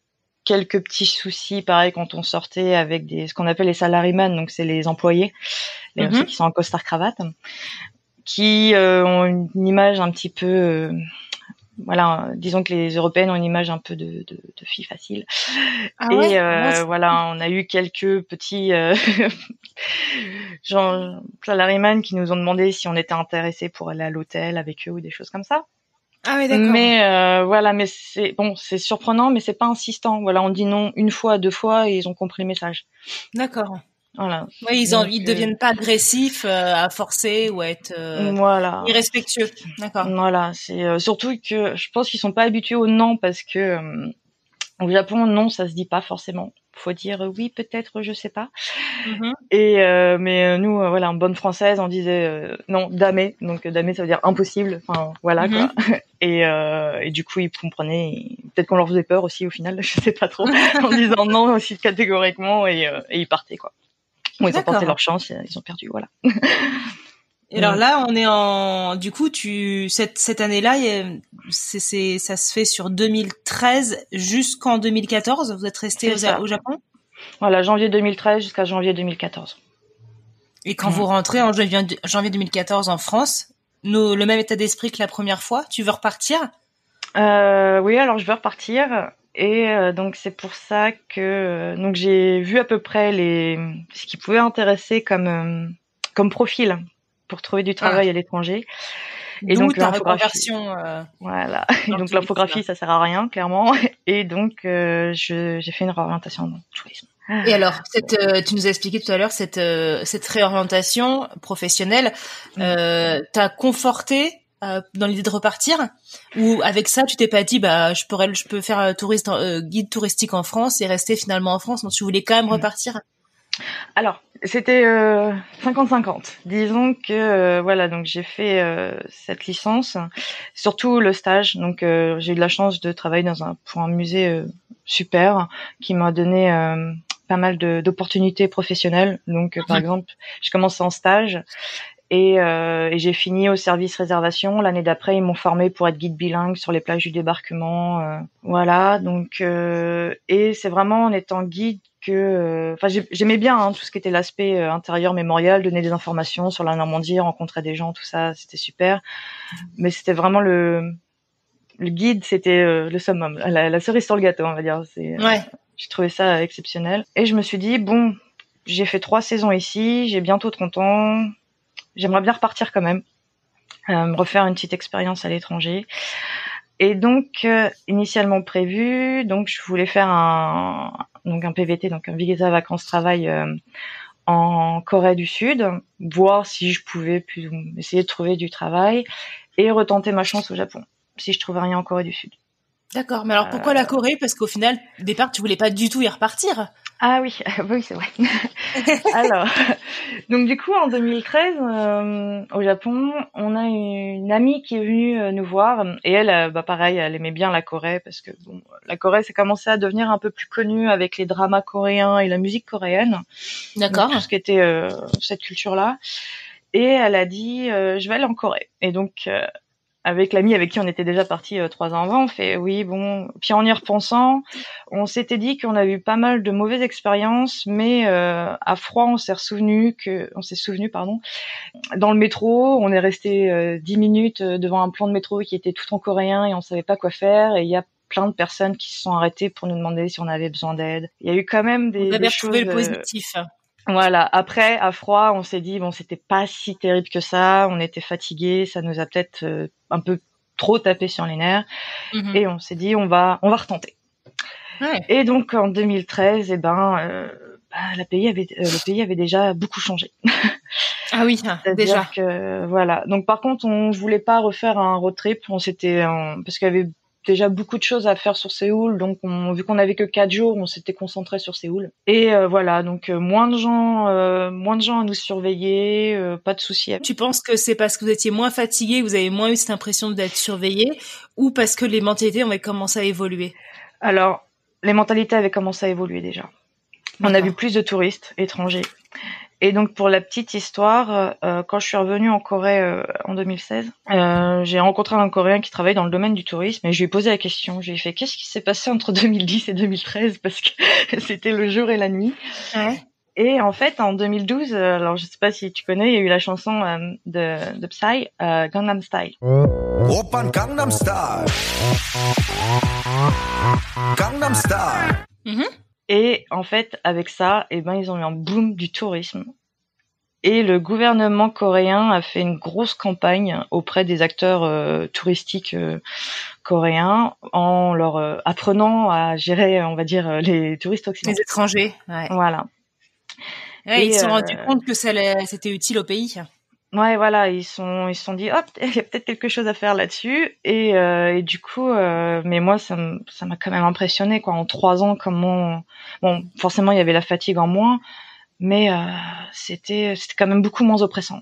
quelques petits soucis, pareil quand on sortait avec des ce qu'on appelle les salaryman, donc c'est les employés, les ceux qui sont en costard cravate, qui ont une image un petit peu voilà, disons que les européennes ont une image un peu de, de, de fille facile. Ah et euh, voilà, on a eu quelques petits euh, genre salaryman qui nous ont demandé si on était intéressé pour aller à l'hôtel avec eux ou des choses comme ça. Ah oui, d'accord. Mais euh, voilà, mais c'est bon, c'est surprenant, mais c'est pas insistant. Voilà, on dit non une fois, deux fois, et ils ont compris le message. D'accord. Voilà. Oui, ils, ont, ils deviennent pas agressifs euh, à forcer ou à être euh, voilà. irrespectueux. D'accord. Voilà, c'est euh, surtout que je pense qu'ils sont pas habitués au non parce que au Japon non, ça se dit pas forcément. Faut dire oui, peut-être, je sais pas. Mm-hmm. Et mais nous, voilà, en bonne française, on disait non, damé. Donc damé, ça veut dire impossible. Enfin voilà quoi. Mm-hmm. Et, et du coup, ils comprenaient. Peut-être qu'on leur faisait peur aussi au final, je sais pas trop, en disant non aussi catégoriquement et, et ils partaient quoi ils ont tenté leur chance, ils ont perdu, voilà. Et alors là, on est en, du coup, tu cette cette année-là, c'est ça se fait sur 2013 jusqu'en 2014. Vous êtes resté au, Japon? Voilà, janvier 2013 jusqu'à janvier 2014. Et quand vous rentrez en janvier, janvier 2014 en France, le même état d'esprit que la première fois, tu veux repartir? Euh, Oui, alors je veux repartir. Et euh, donc c'est pour ça que euh, donc j'ai vu à peu près les ce qui pouvait intéresser comme euh, comme profil pour trouver du travail ah. à l'étranger. Et donc l'infographie. Euh... Voilà. Et donc l'infographie, ça sert à rien, clairement. Et donc euh, j'ai fait une réorientation dans le tourisme. Et alors, cette, euh, tu nous as expliqué tout à l'heure cette euh, cette réorientation professionnelle, euh, t'as conforté dans l'idée de repartir ou avec ça tu t'es pas dit bah je pourrais je peux faire touriste guide touristique en France et rester finalement en France donc tu voulais quand même mm. repartir alors c'était 50-50 disons que voilà donc j'ai fait cette licence surtout le stage donc j'ai eu de la chance de travailler dans un pour un musée super qui m'a donné pas mal d'opportunités professionnelles. Donc, par mhm. exemple, je commençais en stage et, euh, et j'ai fini au service réservation. L'année d'après, ils m'ont formé pour être guide bilingue sur les plages du débarquement. Euh, voilà, donc euh, et c'est vraiment en étant guide que, euh, enfin, j'aimais bien hein, tout ce qui était l'aspect intérieur mémorial, donner des informations sur la Normandie, rencontrer des gens, tout ça, c'était super. Mais c'était vraiment le le guide, c'était le summum, la, la, cerise sur le gâteau, on va dire. C'est, ouais. J'ai trouvé ça exceptionnel. Et je me suis dit, bon, j'ai fait trois saisons ici, j'ai bientôt 30 ans, j'aimerais bien repartir quand même, euh, me refaire une petite expérience à l'étranger. Et donc, euh, initialement prévu, donc je voulais faire un, donc un PVT, donc un visa vacances travail euh, en Corée du Sud, voir si je pouvais essayer de trouver du travail et retenter ma chance au Japon, si je trouvais rien en Corée du Sud. D'accord, mais alors pourquoi la. Corée? Parce qu'au final, au départ, tu voulais pas du tout y repartir. Ah oui, oui c'est vrai. alors, donc du coup, en 2013, euh, au Japon, on a une amie qui est venue euh, nous voir et elle, bah pareil, elle aimait bien la Corée parce que bon, la Corée, c'est commencé à devenir un peu plus connue avec les dramas coréens et la musique coréenne. D'accord. Tout ce qui était cette culture-là. Et elle a dit, je vais aller en Corée. Et donc avec l'ami avec qui on était déjà parti euh, trois ans avant, on fait oui bon. Puis en y repensant, on s'était dit qu'on a eu pas mal de mauvaises expériences, mais euh, à froid on s'est souvenu que, on s'est souvenu pardon, dans le métro, on est resté euh, dix minutes devant un plan de métro qui était tout en coréen et on savait pas quoi faire et il y a plein de personnes qui se sont arrêtées pour nous demander si on avait besoin d'aide. Il y a eu quand même des, on avait choses, le positif. Voilà. Après, à froid, on s'est dit bon, c'était pas si terrible que ça. On était fatigué, ça nous a peut-être euh, un peu trop tapé sur les nerfs, mhm. et on s'est dit on va, on va retenter. Et donc en 2013, eh ben, euh, bah, la pays avait, euh, le pays avait déjà beaucoup changé. ah oui, déjà. Que, voilà. Donc par contre, on voulait pas refaire un road trip. On s'était, parce qu'il y avait déjà beaucoup de choses à faire sur Séoul, donc on, vu qu'on avait que quatre jours, on s'était concentré sur Séoul. Et euh, voilà, donc euh, moins de gens, euh, moins de gens à nous surveiller, pas de soucis. Tu penses que c'est parce que vous étiez moins fatigué, vous avez moins eu cette impression d'être surveillé, ou parce que les mentalités avaient commencé à évoluer? Alors, les mentalités avaient commencé à évoluer déjà. On a vu plus de touristes étrangers. Et donc pour la petite histoire, euh, euh, quand je suis revenue en Corée euh, en 2016, j'ai rencontré un Coréen qui travaille dans le domaine du tourisme et je lui ai posé la question. Je lui ai fait qu'est-ce qui s'est passé entre 2010 et 2013 parce que c'était le jour et la nuit. Ouais. Et en fait, en 2012, alors je sais pas si tu connais, il y a eu la chanson de, de Psy, Gangnam Style. Gangnam Style. Gangnam Style. Mm-hmm. Et en fait, avec ça, eh ben, ils ont eu un boom du tourisme. Et le gouvernement coréen a fait une grosse campagne auprès des acteurs euh, touristiques euh, coréens en leur euh, apprenant à gérer, on va dire, les touristes occidentaux. Les étrangers, ouais. Voilà. et, ils se sont rendus compte que c'était utile au pays. Ouais, voilà, ils sont, ils se sont dit, hop, il y a peut-être quelque chose à faire là-dessus. Et, euh, et du coup, euh, mais moi, ça m'a quand même impressionné, quoi. En trois ans, comment, bon, forcément, il y avait la fatigue en moins, mais euh, c'était, c'était quand même beaucoup moins oppressant.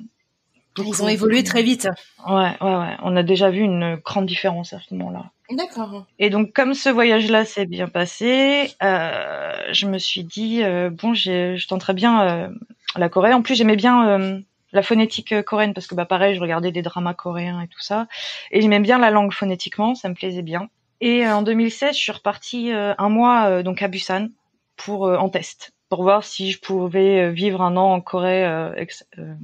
ils ont évolué très vite. Ouais, ouais, ouais. On a déjà vu une grande différence à ce moment-là. D'accord. Et donc, comme ce voyage-là s'est bien passé, je me suis dit, bon, je tenterais bien la Corée. En plus, j'aimais bien la phonétique euh, coréenne parce que bah pareil, je regardais des dramas coréens et tout ça et j'aimais bien la langue phonétiquement, ça me plaisait bien. Et euh, en 2016, je suis repartie euh, un mois donc à Busan pour en test pour voir si je pouvais vivre un an en Corée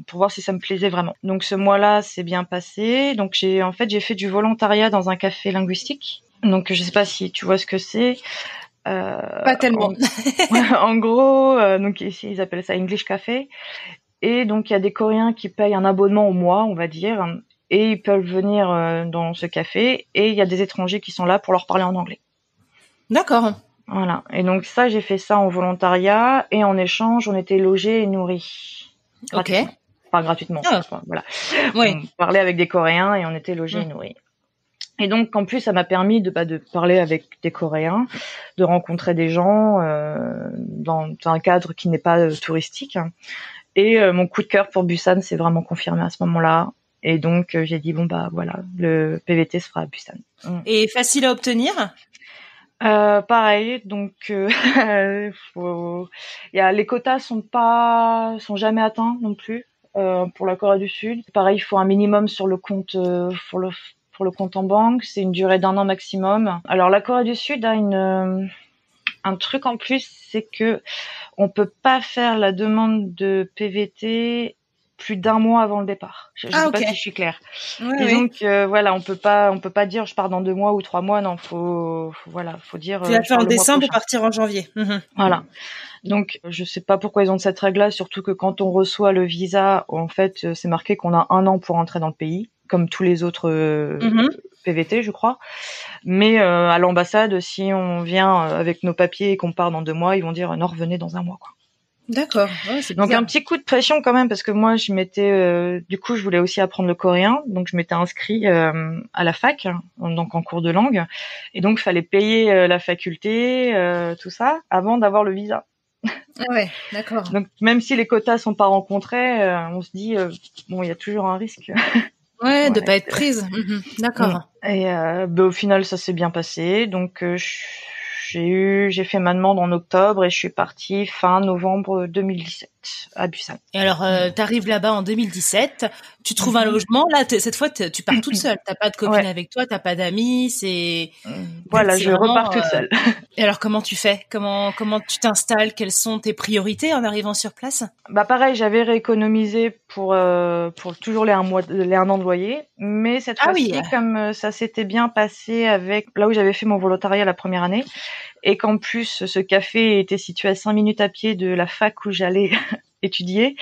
pour voir si ça me plaisait vraiment. Donc ce mois-là, c'est bien passé. Donc j'ai en fait j'ai fait du volontariat dans un café linguistique. Donc je sais pas si tu vois ce que c'est. Euh, pas tellement. En, en gros, donc ici ils appellent ça English Café et donc il y a des Coréens qui payent un abonnement au mois, on va dire, et ils peuvent venir euh, dans ce café et il y a des étrangers qui sont là pour leur parler en anglais. D'accord. Voilà. Et donc ça, j'ai fait ça en volontariat et en échange, on était logés et nourris. Ok. Enfin, gratuitement. Ah. Voilà. Oui. On parlait avec des Coréens et on était logés et Mm. nourris. Et donc, en plus, ça m'a permis de, bah, de parler avec des Coréens, de rencontrer des gens euh, dans un cadre qui n'est pas euh, touristique. Et euh, mon coup de cœur pour Busan s'est vraiment confirmé à ce moment-là. Et donc, euh, j'ai dit, bon, bah voilà, le PVT se fera à Busan. Mm. Et facile à obtenir? Euh, pareil, donc euh, faut... y a, les quotas sont pas sont jamais atteints non plus euh, pour la Corée du Sud. Pareil, il faut un minimum sur le compte pour le pour le compte en banque. C'est une durée d'un an maximum. Alors la Corée du Sud a une un truc en plus, c'est que on peut pas faire la demande de PVT plus d'un mois avant le départ. Je, je Ah, sais pas si je suis claire. Oui, Disons que voilà, on peut pas, on peut pas dire je pars dans deux mois ou trois mois. Non, faut, faut- voilà, faut dire. Tu euh, vas faire en décembre pour prochain. partir en janvier. Mhm. Voilà. Donc, je sais pas pourquoi ils ont cette règle-là, surtout que quand on reçoit le visa, en fait, euh, c'est marqué qu'on a un an pour entrer dans le pays, comme tous les autres euh, Mhm. PVT, je crois. Mais euh, à l'ambassade, si on vient euh, avec nos papiers et qu'on part dans deux mois, ils vont dire non, revenez dans un mois, quoi. D'accord. Ouais, Donc bizarre. un petit coup de pression quand même parce que moi je m'étais euh, du coup je voulais aussi apprendre le coréen donc je m'étais inscrit euh, à la fac donc en cours de langue et donc fallait payer euh, la faculté euh, tout ça avant d'avoir le visa. Ah ouais, d'accord. Donc même si les quotas sont pas rencontrés, euh, on se dit euh, bon il y a toujours un risque. Ouais, de Ouais. pas être prise. Mhm. D'accord. Et euh, bah, au final ça s'est bien passé donc euh, je- j'ai eu j'ai fait ma demande en octobre et je suis partie fin novembre 2017 à Busan. Et alors, euh, t'arrives là-bas en 2017, tu trouves un Mhm. logement. Là, cette fois, tu pars toute seule. T'as pas de copine Ouais. avec toi, t'as pas d'amis. C'est Voilà, c'est je vraiment, repars toute euh, seule. Et alors, comment tu fais? Comment comment tu t'installes? Quelles sont tes priorités en arrivant sur place? Bah pareil, j'avais rééconomisé pour euh, pour toujours les un mois, les un an de loyer, mais cette Ah fois-ci, oui. comme euh, ça s'était bien passé avec là où j'avais fait mon volontariat la première année, et qu'en plus ce café était situé à cinq minutes à pied de la fac où j'allais étudier,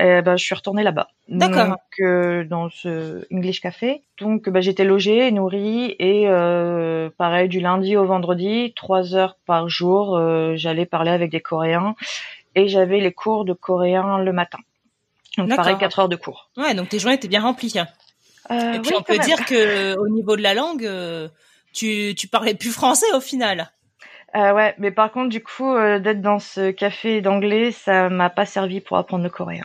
euh, bah, je suis retournée là-bas. D'accord. Donc euh, dans ce English Café. Donc bah, j'étais logée, nourrie et euh, pareil du lundi au vendredi, trois heures par jour, euh, j'allais parler avec des Coréens et j'avais les cours de coréen le matin. Donc pareil, quatre heures de cours. Ouais, donc tes journées étaient bien remplies. hein. Et puis oui, on peut même. dire que au niveau de la langue, tu tu parlais plus français au final. Euh, ouais, mais par contre, du coup, euh, d'être dans ce café d'anglais, ça m'a pas servi pour apprendre le coréen.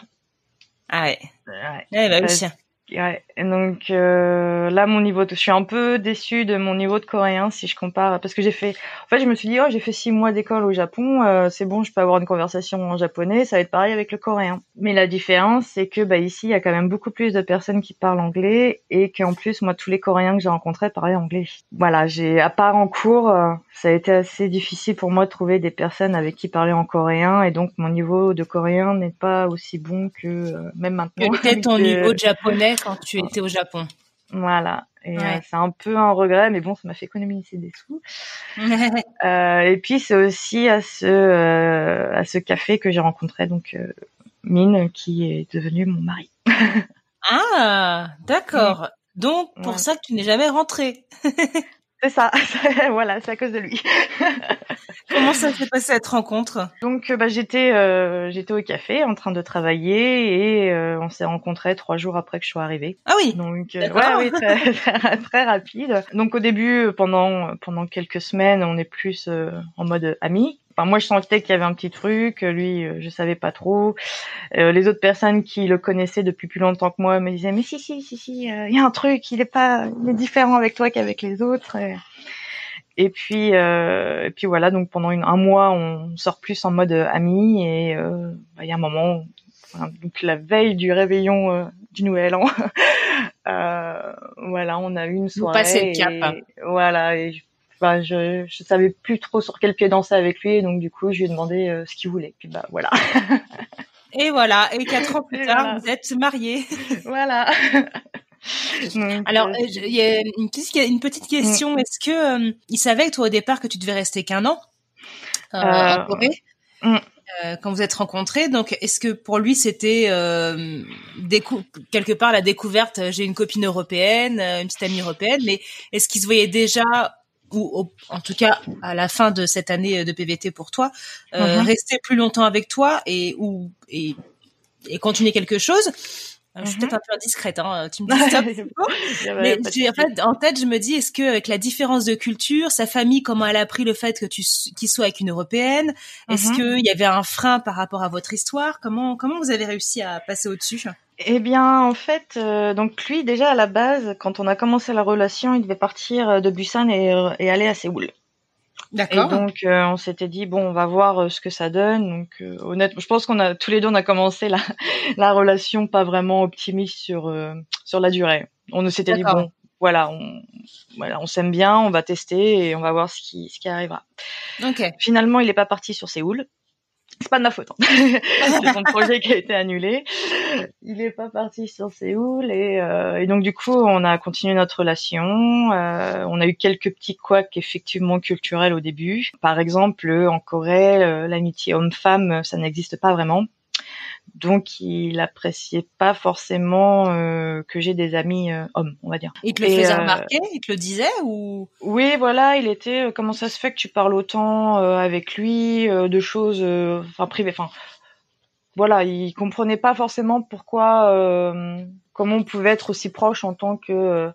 Ah ouais. Ouais. Ouais, bah oui. Parce- Ouais. Et donc euh, là, mon niveau, de... je suis un peu déçue de mon niveau de coréen si je compare, parce que j'ai fait, en fait, je me suis dit, oh, j'ai fait six mois d'école au Japon, euh, c'est bon, je peux avoir une conversation en japonais, ça va être pareil avec le coréen. Mais la différence, c'est que bah ici, il y a quand même beaucoup plus de personnes qui parlent anglais et qu'en plus, moi, tous les Coréens que j'ai rencontrés parlaient anglais. Voilà, j'ai, à part en cours, euh, ça a été assez difficile pour moi de trouver des personnes avec qui parler en coréen, et donc mon niveau de coréen n'est pas aussi bon que euh, même maintenant. Que était ton niveau de japonais quand tu étais au Japon. voilà. Et Ouais. euh, c'est un peu un regret, mais bon, ça m'a fait économiser des sous. Euh, et puis c'est aussi à ce euh, à ce café que j'ai rencontré donc Mine, qui est devenu mon mari. ah, d'accord. Donc pour Ouais. ça que tu n'es jamais rentrée. C'est ça. voilà, c'est à cause de lui. Comment ça s'est passé cette rencontre? Donc euh, bah, j'étais euh, j'étais au café en train de travailler et euh, on s'est rencontrés trois jours après que je sois arrivée. Ah oui. Donc euh, ouais, oui, très, très, très rapide. Donc au début, euh, pendant pendant quelques semaines, on est plus euh, en mode ami. Enfin, moi, je sentais qu'il y avait un petit truc. Lui, euh, je savais pas trop. Euh, les autres personnes qui le connaissaient depuis plus longtemps que moi me disaient mais si si si si, euh, il y a un truc, il est pas, il est différent avec toi qu'avec les autres. Et, puis euh, et puis voilà. Donc pendant une, un mois, on sort plus en mode euh, ami et euh, bah, il y a un moment. enfin, donc la veille du réveillon euh, du Nouvel An, euh, voilà, on a eu une soirée. passez le cap. et- voilà, et je, bah, je, je savais plus trop sur quel pied danser avec lui, et donc du coup, je lui ai demandé euh, ce qu'il voulait. Puis bah voilà, Et voilà. Et quatre ans plus tard, voilà. vous êtes mariés. voilà. Donc, Alors, euh, euh, il y a une petite, une petite question. Est-ce que euh, il savait, toi, au départ, que tu devais rester qu'un an euh, Euh, en Corée Mm. quand vous êtes rencontrés? Donc, est-ce que pour lui c'était quelque part la découverte J'ai une copine européenne, une petite amie européenne, mais est-ce qu'il se voyait déjà ou en tout cas à la fin de cette année de PVT pour toi, mm-hmm. rester plus longtemps avec toi et ou et, et continuer quelque chose je suis peut-être mhm. un peu indiscrète, hein. Tu me dis stop. mais en fait, en tête, je me dis, est-ce que avec la différence de culture, sa famille, comment elle a pris le fait que tu qu'il soit avec une européenne Est-ce mhm. qu'il y avait un frein par rapport à votre histoire? Comment comment vous avez réussi à passer au-dessus? Eh bien, en fait, euh, donc lui, déjà à la base, quand on a commencé la relation, il devait partir de Busan et, et aller à Séoul. D'accord. Et donc euh, on s'était dit bon, on va voir euh, ce que ça donne. Donc euh, honnêtement, je pense qu'on a tous les deux on a commencé la la relation pas vraiment optimiste sur sur la durée. On s'était dit bon, voilà, on voilà, on s'aime bien, on va tester et on va voir ce qui ce qui arrivera. Ok. Finalement, il est pas parti sur Séoul c'est pas de ma faute. Hein. c'est son projet qui a été annulé. Il est pas parti sur Séoul et, euh, et donc du coup on a continué notre relation. Euh, on a eu quelques petits couacs effectivement culturels au début. Par exemple en Corée euh, l'amitié homme-femme ça n'existe pas vraiment donc il appréciait pas forcément euh, que j'ai des amis euh, hommes, on va dire. Il te le faisait euh, remarquer, il te le disait ou? Oui, voilà, il était comment ça se fait que tu parles autant avec lui de choses enfin privées, enfin voilà, il comprenait pas forcément pourquoi comment on pouvait être aussi proche en tant que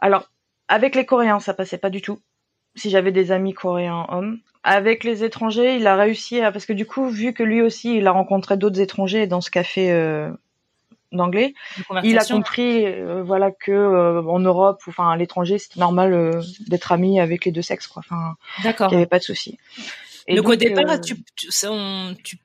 alors avec les Coréens, ça passait pas du tout. Si j'avais des amis coréens hommes, avec les étrangers, il a réussi à parce que du coup, vu que lui aussi, il a rencontré d'autres étrangers dans ce café euh, d'anglais, il a compris, euh, voilà, que euh, en Europe, enfin, à l'étranger, c'était normal d'être ami avec les deux sexes, quoi. Enfin, d'accord, il n'y avait pas de souci. Et donc, au départ, tu, tu, tu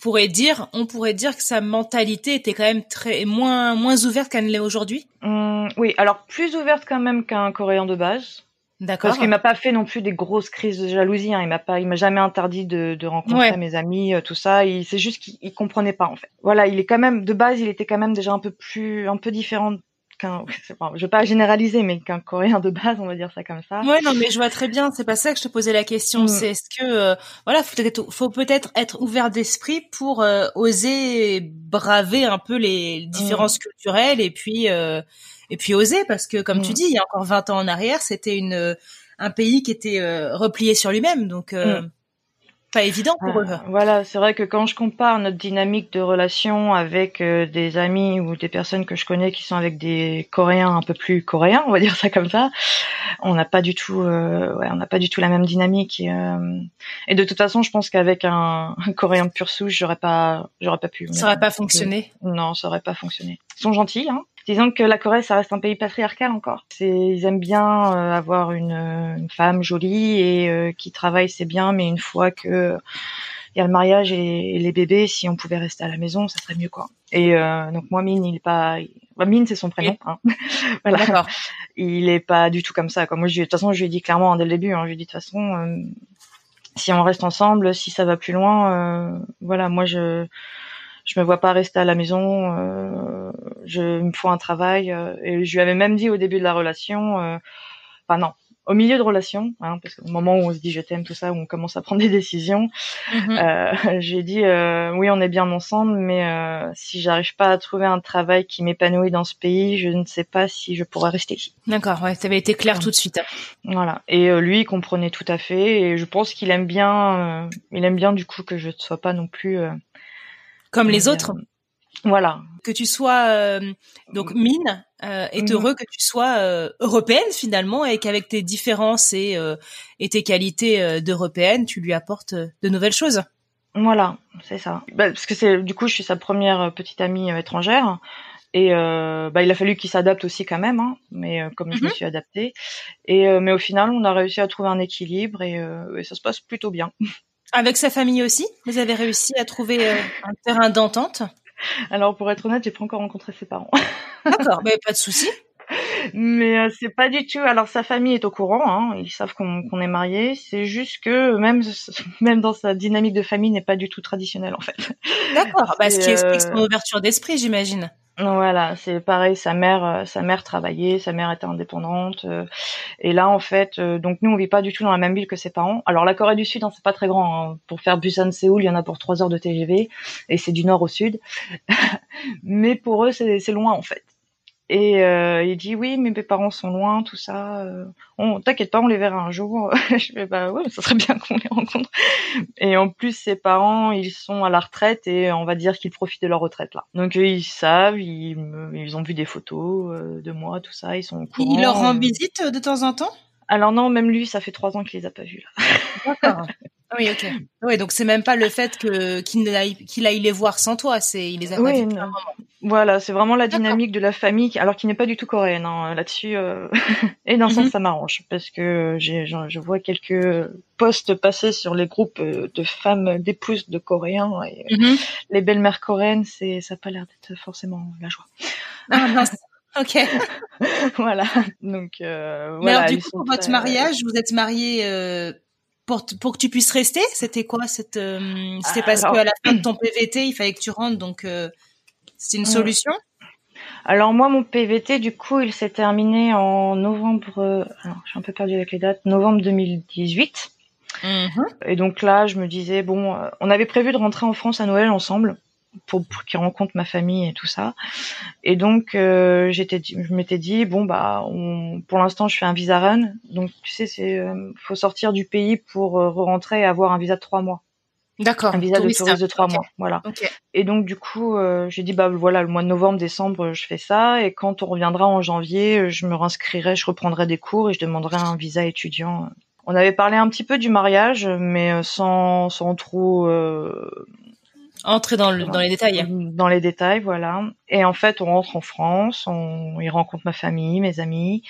pourrais dire, on pourrait dire que sa mentalité était quand même très moins moins ouverte qu'elle l'est aujourd'hui? Hum, oui, alors plus ouverte quand même qu'un Coréen de base. D'accord. Parce qu'il m'a pas fait non plus des grosses crises de jalousie. Hein. Il m'a pas, il m'a jamais interdit de, de rencontrer mes amis, euh, tout ça. Il, c'est juste qu'il comprenait pas en fait. Voilà, il est quand même de base, il était quand même déjà un peu plus, un peu différent qu'un, je veux pas généraliser, mais qu'un coréen de base, on va dire ça comme ça. Ouais, non, mais je vois très bien. C'est pas ça que je te posais la question. Mm. C'est est-ce que, euh, voilà, faut peut-être, faut peut-être être ouvert d'esprit pour euh, oser braver un peu les différences mm. culturelles et puis et puis oser parce que comme tu mm. dis, il y a encore 20 ans en arrière, c'était une un pays qui était euh, replié sur lui-même, donc euh, mm. pas évident pour eux. Voilà, c'est vrai que quand je compare notre dynamique de relation avec euh, des amis ou des personnes que je connais qui sont avec des Coréens un peu plus coréens, on va dire ça comme ça, on n'a pas du tout, ouais, on n'a pas du tout la même dynamique. Et, et de toute façon, je pense qu'avec un, un, Coréen pure souche, j'aurais pas, j'aurais pas pu. Ça aurait pas fonctionné. Non, ça aurait pas fonctionné. Ils sont gentils, hein Disons que la Corée, ça reste un pays patriarcal encore. C'est, ils aiment bien euh, avoir une, une, femme jolie et euh, qui travaille, c'est bien, mais une fois que il y a le mariage et, les bébés, si on pouvait rester à la maison, ça serait mieux quoi. Et euh, donc moi, Mine, il est pas, bah, Mine, c'est son prénom. Hein. voilà. Il est pas du tout comme ça. Comme moi, je, de toute façon, je lui ai dit clairement dès le début. Hein, je lui ai dit de toute façon, si on reste ensemble, si ça va plus loin, voilà, moi je je me vois pas rester à la maison. Euh, je me faut un travail. Euh, et je lui avais même dit au début de la relation, euh, enfin non, au milieu de relation, hein, parce qu'au moment où on se dit je t'aime, tout ça, où on commence à prendre des décisions, mm euh, j'ai dit euh, oui, on est bien ensemble, mais euh, si j'arrive pas à trouver un travail qui m'épanouit dans ce pays, je ne sais pas si je pourrais rester ici. D'accord, ouais, ça avait été clair tout de suite. Voilà. Et euh, lui, il comprenait tout à fait, et je pense qu'il aime bien, il aime bien du coup que je ne sois pas non plus comme les autres. Voilà. Que tu sois euh, donc mine euh, est mhm. heureux que tu sois euh, européenne finalement et qu'avec tes différences et et tes qualités d'européenne, tu lui apportes de nouvelles choses. Voilà, c'est ça. Bah, parce que c'est du coup, je suis sa première petite amie étrangère. Et bah, il a fallu qu'il s'adapte aussi quand même, hein, mais comme je me mhm. suis adaptée. Et mais au final, on a réussi à trouver un équilibre et, et ça se passe plutôt bien. Avec sa famille aussi Vous avez réussi à trouver euh, un terrain d'entente Alors, pour être honnête, j'ai pas encore rencontré ses parents. D'accord, mais pas de souci. Mais euh, c'est pas du tout. Alors sa famille est au courant, hein, ils savent qu'on est marié. C'est juste que même même dans sa dynamique de famille n'est pas du tout traditionnelle en fait. D'accord. Bah, ce qui explique son euh, ouverture d'esprit, j'imagine. Voilà, c'est pareil. Sa mère, euh, sa mère travaillait, sa mère était indépendante. euh, et là, en fait, euh, donc nous, on vit pas du tout dans la même ville que ses parents. Alors la Corée du Sud, hein, c'est pas très grand. hein. Pour faire Busan Séoul, il y en a pour trois heures de TGV, et c'est du nord au sud. mais pour eux, c'est c'est loin en fait. Et euh, il dit oui, mais mes parents sont loin, tout ça. Euh, on t'inquiète pas, on les verra un jour. je fais bah ouais, mais ça serait bien qu'on les rencontre. Et en plus, ses parents, ils sont à la retraite et on va dire qu'ils profitent de leur retraite là. Donc ils savent, ils, ils ont vu des photos euh, de moi, tout ça, ils sont au courant. Il leur rend visite euh, de temps en temps? Alors non, même lui, ça fait trois ans qu'il les a pas vus là. D'accord. oui, ok. Oui, donc c'est même pas le fait que qu'il aille, qu'il aille les voir sans toi, c'est il les a pas Oui, non. Voilà, c'est vraiment la dynamique de la famille, alors qui n'est pas du tout coréenne hein, là-dessus. euh, Et d'un Mhm. sens, ça m'arrange parce que j'ai, je, vois quelques posts passer sur les groupes euh, de femmes d'épouses de Coréens et euh, Mhm. les belles-mères coréennes, c'est ça a pas l'air d'être forcément la joie. Ah, mince. Ok. voilà, donc euh, Mais voilà. alors du coup, pour votre mariage, vous êtes mariés euh, pour que tu puisses rester. C'était quoi cette euh, C'était parce Alors- qu'à la fin de ton PVT, il fallait que tu rentres, donc euh, c'était une Mm. solution? Alors moi, mon PVT, du coup, il s'est terminé en novembre. euh, Alors, je suis un peu perdue avec les dates. Novembre 2018. Mhm. Et donc là, je me disais, bon, euh, on avait prévu de rentrer en France à Noël ensemble pour, pour qu'il rencontre ma famille et tout ça. Et donc, euh, j'étais, je m'étais dit, bon, bah, on, pour l'instant, je fais un visa run. Donc, tu sais, c'est, euh, faut sortir du pays pour euh, rentrer et avoir un visa de trois mois. D'accord. Un visa de touriste de trois mois. Voilà. Ok. Et donc, du coup, euh, j'ai dit, bah, voilà, le mois de novembre, décembre, je fais ça. Et quand on reviendra en janvier, je me réinscrirai, je reprendrai des cours et je demanderai un visa étudiant. On avait parlé un petit peu du mariage, mais euh, sans, sans trop euh, Entrer dans le dans les détails. dans les détails, voilà. Et en fait, on rentre en France, on il rencontre ma famille, mes amis.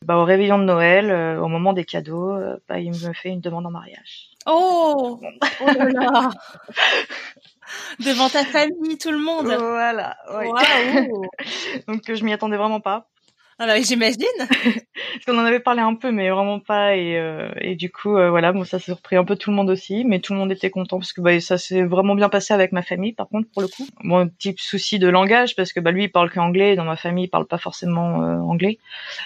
Bah, au réveillon de Noël, euh, au moment des cadeaux, euh, bah, il me fait une demande en mariage. Oh, oh là là. Devant ta famille, tout le monde. Voilà. ouais. Waouh. Donc je m'y attendais vraiment pas. Ah bah, j'imagine. Parce qu'on en avait parlé un peu, mais vraiment pas. Et, euh, et du coup, euh, voilà, bon, ça s'est surpris un peu tout le monde aussi, mais tout le monde était content parce que bah, ça s'est vraiment bien passé avec ma famille. Par contre, pour le coup, bon, un petit souci de langage parce que bah, lui, il parle qu'anglais. et Dans ma famille, il parle pas forcément euh, anglais,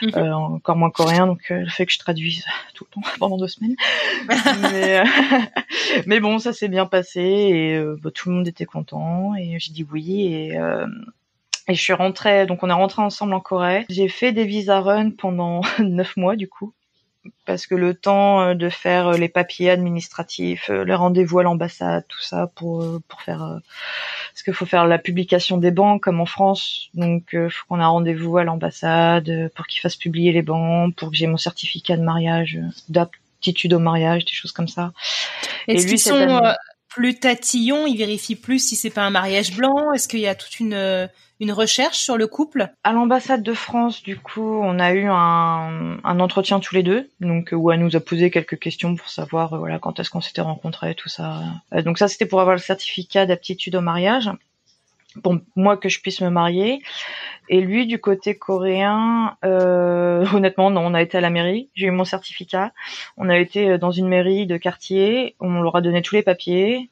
Mhm. euh, encore moins coréen. Donc, euh, le fait que je traduise tout le temps pendant deux semaines. mais, euh, mais bon, ça s'est bien passé et euh, bah, tout le monde était content. Et j'ai dit oui et euh, et je suis rentrée, donc on est rentré ensemble en Corée. J'ai fait des visa run pendant neuf mois du coup, parce que le temps euh, de faire euh, les papiers administratifs, euh, les rendez-vous à l'ambassade, tout ça pour pour faire, parce qu'il faut faire la publication des banques comme en France, donc euh, faut qu'on ait un rendez-vous à l'ambassade pour qu'ils fassent publier les banques, pour que j'ai mon certificat de mariage, d'aptitude au mariage, des choses comme ça. Et Est-ce lui, qu'ils sont année- plus tatillons Ils vérifient plus si c'est pas un mariage blanc. Est-ce qu'il y a toute une euh, une recherche sur le couple? À l'ambassade de France, du coup, on a eu un, un entretien tous les deux, donc où elle nous a posé quelques questions pour savoir, euh, voilà, quand est-ce qu'on s'était rencontrés, tout ça. Euh, donc ça, c'était pour avoir le certificat d'aptitude au mariage, pour moi que je puisse me marier. Et lui, du côté coréen, euh, honnêtement, non, on a été à la mairie, j'ai eu mon certificat. On a été euh, dans une mairie de quartier, on leur a donné tous les papiers.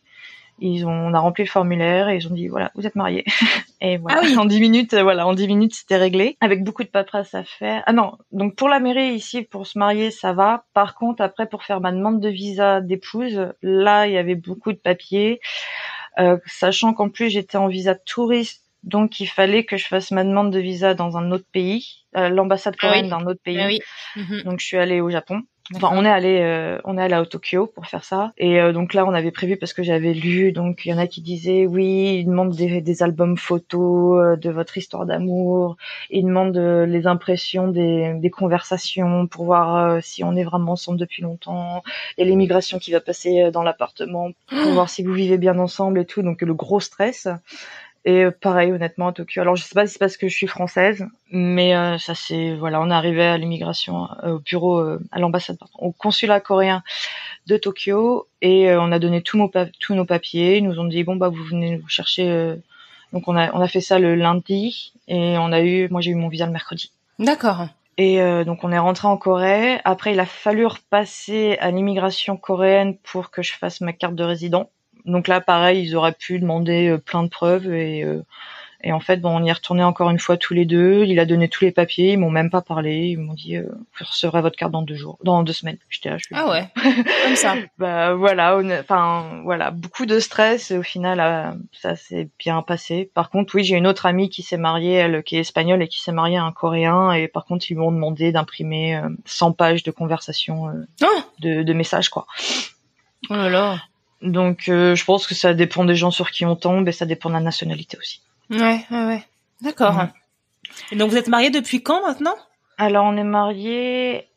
Ils ont, on a rempli le formulaire et ils ont dit voilà, vous êtes mariés. et voilà, Ah oui. en 10 minutes, euh, voilà, en 10 minutes, c'était réglé. Avec beaucoup de paperasse à faire. Ah non, donc pour la mairie ici, pour se marier, ça va. Par contre, après, pour faire ma demande de visa d'épouse, là, il y avait beaucoup de papiers. Euh, sachant qu'en plus, j'étais en visa touriste, donc il fallait que je fasse ma demande de visa dans un autre pays, euh, l'ambassade Ah oui. coréenne d'un autre pays. Ah oui. Mhm. Donc je suis allée au Japon. Enfin, on est allé, euh, on est allé à Tokyo pour faire ça. Et euh, donc là, on avait prévu parce que j'avais lu. Donc il y en a qui disaient oui, ils demandent des, des albums photos euh, de votre histoire d'amour. Ils demandent euh, les impressions des, des conversations pour voir euh, si on est vraiment ensemble depuis longtemps. Il y a l'immigration qui va passer dans l'appartement pour voir si vous vivez bien ensemble et tout. Donc le gros stress. Et pareil, honnêtement, à Tokyo. Alors, je sais pas si c'est parce que je suis française, mais euh, ça c'est voilà, on est arrivé à l'immigration, euh, au bureau, euh, à l'ambassade, pardon, au consulat coréen de Tokyo, et euh, on a donné tous nos tous nos papiers. Ils nous ont dit bon bah vous venez vous chercher. euh, Donc on a on a fait ça le lundi, et on a eu, moi j'ai eu mon visa le mercredi. D'accord. Et euh, donc on est rentré en Corée. Après, il a fallu repasser à l'immigration coréenne pour que je fasse ma carte de résident. Donc là, pareil, ils auraient pu demander euh, plein de preuves et, euh, Et en fait, bon, on y est retourné encore une fois tous les deux. Il a donné tous les papiers. Ils m'ont même pas parlé. Ils m'ont dit, euh, vous recevrez votre carte dans deux jours, dans deux semaines. J'étais là, je suis Ah ouais, comme ça. bah voilà, enfin voilà, beaucoup de stress et au final ça s'est bien passé. Par contre, oui, j'ai une autre amie qui s'est mariée, elle qui est espagnole et qui s'est mariée à un coréen et par contre, ils m'ont demandé d'imprimer 100 pages de conversation Oh de, de messages quoi. Oh là là. Donc euh, je pense que ça dépend des gens sur qui on tombe et ça dépend de la nationalité aussi. Ouais, ouais, ouais. D'accord. Ouais. Et donc vous êtes mariés depuis quand maintenant? Alors on est mariés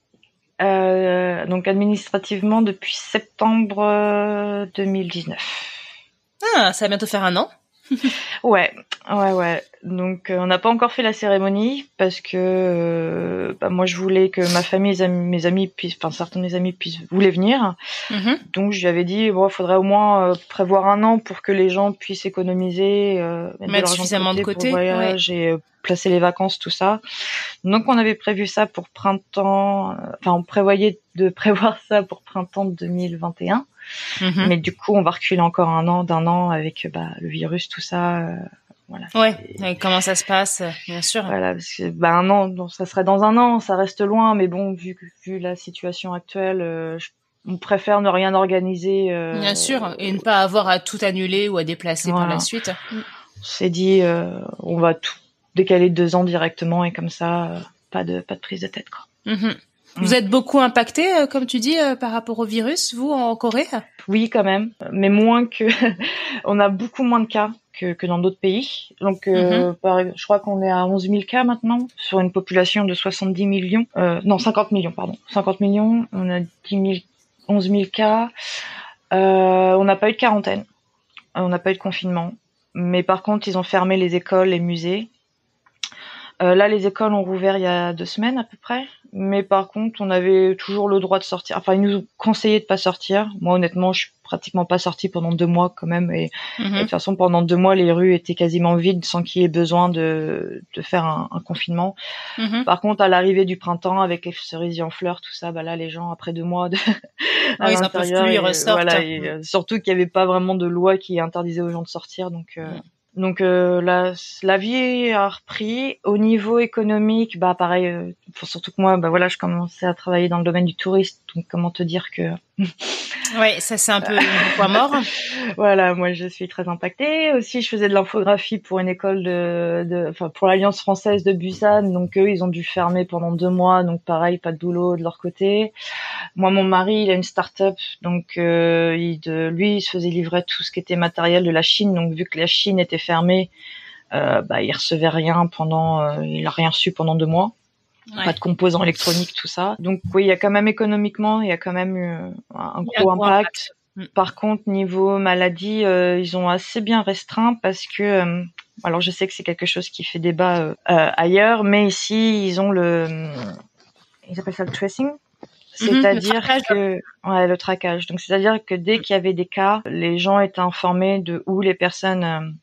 euh, donc administrativement depuis septembre euh, 2019. Ah, ça va bientôt faire un an. Ouais, ouais, ouais. Donc euh, on n'a pas encore fait la cérémonie parce que euh, bah, moi je voulais que ma famille, mes amis, mes amis puissent, enfin certains de mes amis puissent voulaient venir. Mhm. Donc je lui avais dit bon, il faudrait au moins euh, prévoir un an pour que les gens puissent économiser, euh, Mettre suffisamment de pour côté, le voyage et euh, placer les vacances, tout ça. Donc on avait prévu ça pour printemps. euh, Enfin on prévoyait de prévoir ça pour printemps 2021. Mhm. Mais du coup on va reculer encore un an, d'un an avec bah, le virus, tout ça. euh, voilà. Ouais. Et comment ça se passe, bien sûr. Voilà, parce que bah un an, donc ça serait dans un an, ça reste loin, mais bon, vu vu la situation actuelle, euh, je- on préfère ne rien organiser. euh, Bien sûr, et ne pas avoir à tout annuler ou à déplacer par Voilà. la suite. On s'est dit, euh, on va tout décaler de deux ans directement et comme ça, euh, pas de pas de prise de tête quoi. Mhm. Vous êtes beaucoup impacté, euh, comme tu dis, euh, par rapport au virus, vous, en Corée? Oui, quand même, mais moins que. on a beaucoup moins de cas que, que dans d'autres pays. Donc, euh, par- je crois qu'on est à 11 000 cas maintenant sur une population de 70 millions. Euh, non, 50 millions, pardon. 50 millions. On a 10 000, 11 000 cas. Euh, on n'a pas eu de quarantaine. On n'a pas eu de confinement. Mais par contre, ils ont fermé les écoles, les musées. Euh, là, les écoles ont rouvert il y a deux semaines à peu près. Mais par contre, on avait toujours le droit de sortir. Enfin, ils nous ont conseillé de pas sortir. Moi, honnêtement, je suis pratiquement pas sortie pendant deux mois quand même. Et, et de Mhm. toute façon, pendant deux mois, les rues étaient quasiment vides sans qu'il y ait besoin de, de faire un, un confinement. Mhm. Par contre, à l'arrivée du printemps, avec les cerisiers en fleurs, tout ça, bah là, les gens, après deux mois de, à Oui, ils l'intérieur, plus, ils et, ressortent. Voilà, et, euh, surtout qu'il n'y avait pas vraiment de loi qui interdisait aux gens de sortir. Donc, euh, Mm. Donc euh, la, la vie a repris. Au niveau économique, bah pareil, euh, surtout que moi, bah voilà, je commençais à travailler dans le domaine du tourisme. Donc, comment te dire que Ouais, ça c'est un peu un point mort. voilà, moi je suis très impactée. Aussi, je faisais de l'infographie pour une école de, de enfin pour l'Alliance française de Busan, donc eux ils ont dû fermer pendant deux mois, donc pareil, pas de boulot de leur côté. Moi, mon mari, il a une start-up, donc euh, il, de, lui, il se faisait livrer tout ce qui était matériel de la Chine, donc vu que la Chine était fermée, euh, bah il recevait rien pendant, euh, il a rien reçu pendant deux mois Ouais. pas de composants électroniques, tout ça. Donc oui, il y a quand même économiquement, il y a quand même eu un gros impact. Mm. Par contre, niveau maladie, euh, ils ont assez bien restreint parce que, euh, alors je sais que c'est quelque chose qui fait débat euh, ailleurs, mais ici ils ont le, ils appellent ça le tracing. Mhm, le C'est-à-dire que ouais le traquage. Donc c'est-à-dire que dès qu'il y avait des cas, les gens étaient informés de où les personnes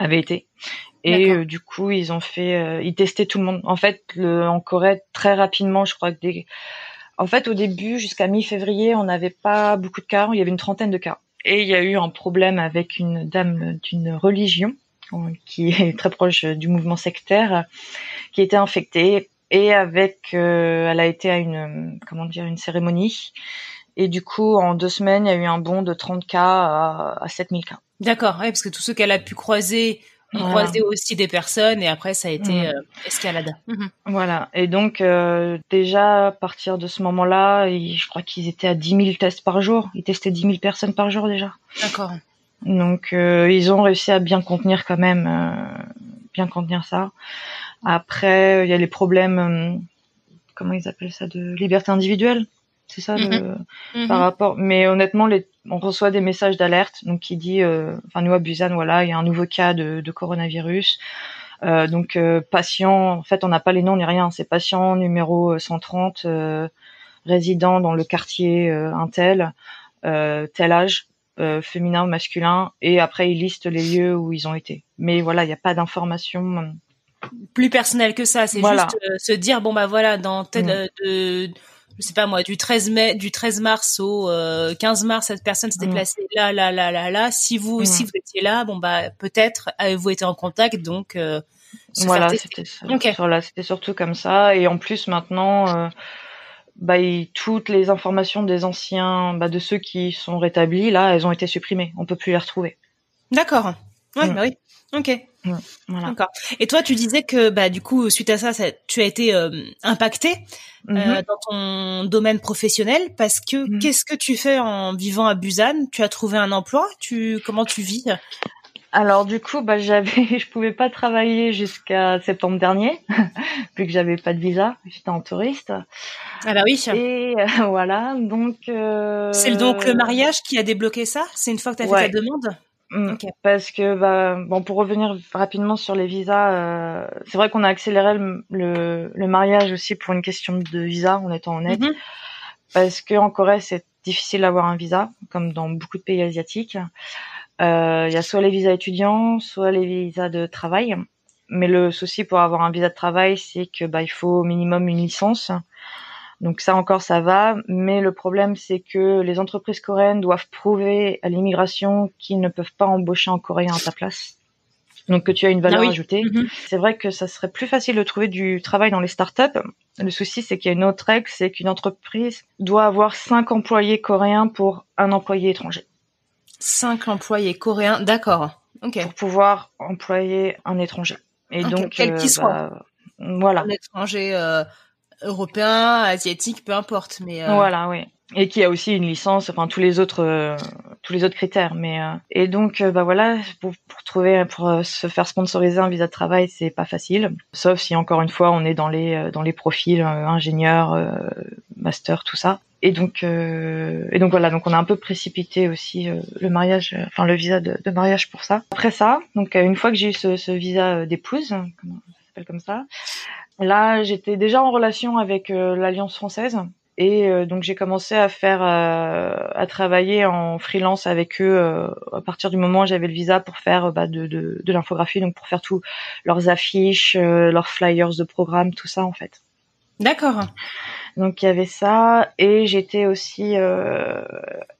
avaient été. Et euh, du coup, ils ont fait, euh, ils testaient tout le monde. En fait, le, en Corée, très rapidement, je crois que des, en fait, au début, jusqu'à mi-février, on n'avait pas beaucoup de cas. Il y avait une trentaine de cas. Et il y a eu un problème avec une dame d'une religion euh, qui est très proche du mouvement sectaire, qui était infectée. Et avec, euh, elle a été à une, comment dire, une cérémonie. Et du coup, en deux semaines, il y a eu un bond de 30 cas à, à 7000 cas. D'accord, ouais, parce que tous ceux qu'elle a pu croiser ont Voilà. croisé aussi des personnes et après ça a été Mhm. euh, escalade. Mhm. Voilà. Et donc, euh, déjà, à partir de ce moment-là, je crois qu'ils étaient à 10 000 tests par jour. Ils testaient 10 000 personnes par jour déjà. D'accord. Donc, euh, ils ont réussi à bien contenir quand même, bien contenir ça. Après, il y a les problèmes, comment ils appellent ça, de liberté individuelle. C'est ça, le, Mhm. par rapport. Mais honnêtement, les, on reçoit des messages d'alerte, donc qui dit, euh, enfin nous à Busan, voilà, il y a un nouveau cas de, de coronavirus. Euh, donc euh, patient, en fait, on n'a pas les noms ni rien. C'est patient numéro 130, euh, résident dans le quartier euh, un tel, euh, tel âge, euh, féminin ou masculin, et après ils listent les lieux où ils ont été. Mais voilà, il n'y a pas d'informations. Plus personnel que ça, c'est Voilà. juste euh, se dire bon bah voilà dans tel euh, de je sais pas moi, du 13 mai, du 13 mars au 15 mars, cette personne s'est Mm. déplacée là, là, là, là, là. Si vous Mm. aussi vous étiez là, bon bah peut-être avez-vous été en contact, donc euh, Voilà, c'était ça. Ok. Voilà, c'était surtout comme ça. Et en plus, maintenant, euh, bah, toutes les informations des anciens, bah, de ceux qui sont rétablis, là, elles ont été supprimées. On peut plus les retrouver. D'accord. Ouais, Mm. bah oui. Ok. Voilà. D'accord. Et toi, tu disais que bah du coup, suite à ça, ça- tu as été euh, impacté Mhm. euh, dans ton domaine professionnel parce que Mhm. qu'est-ce que tu fais en vivant à Busan? Tu as trouvé un emploi? Tu comment tu vis? Alors du coup, bah, j'avais, je pouvais pas travailler jusqu'à septembre dernier, vu que j'avais pas de visa, j'étais en touriste. Ah bah oui. Et euh, voilà, donc. euh, C'est donc le mariage qui a débloqué ça? C'est une fois que tu as Ouais. fait ta demande? Mm. Parce que bah bon pour revenir rapidement sur les visas, euh, c'est vrai qu'on a accéléré le, le, le mariage aussi pour une question de visa en étant honnête, Mhm. parce que en Corée c'est difficile d'avoir un visa comme dans beaucoup de pays asiatiques. Euh, Il y a soit les visas étudiants, soit les visas de travail. Mais le souci pour avoir un visa de travail, c'est que bah il faut au minimum une licence. Donc ça encore ça va, mais le problème c'est que les entreprises coréennes doivent prouver à l'immigration qu'ils ne peuvent pas embaucher un coréen à ta place. Donc que tu as une valeur Ah oui. ajoutée. Mhm. C'est vrai que ça serait plus facile de trouver du travail dans les startups. Le souci c'est qu'il y a une autre règle, c'est qu'une entreprise doit avoir cinq employés coréens pour un employé étranger Cinq employés coréens, d'accord. Pour pouvoir employer un étranger. Et donc quel qu'il soit. bah, voilà. Un étranger euh, européen, asiatique, peu importe, mais euh, Voilà, oui. Et qui a aussi une licence, enfin tous les autres, euh, tous les autres critères. Mais euh, et donc euh, bah voilà, pour, pour trouver, pour se faire sponsoriser un visa de travail, c'est pas facile. Sauf si encore une fois on est dans les dans les profils ingénieur, master, tout ça. Et donc et donc voilà, donc on a un peu précipité aussi le mariage, enfin le visa de, de mariage pour ça. Après ça, donc une fois que j'ai eu ce, ce visa d'épouse, s'appelle comme ça, là j'étais déjà en relation avec euh, l'Alliance française. Et euh, donc j'ai commencé à faire, euh, à travailler en freelance avec eux à partir du moment où j'avais le visa pour faire bah, de, de, de l'infographie, donc pour faire tous leurs affiches, leurs flyers de programme, tout ça en fait. D'accord. Donc il y avait ça et j'étais aussi, euh,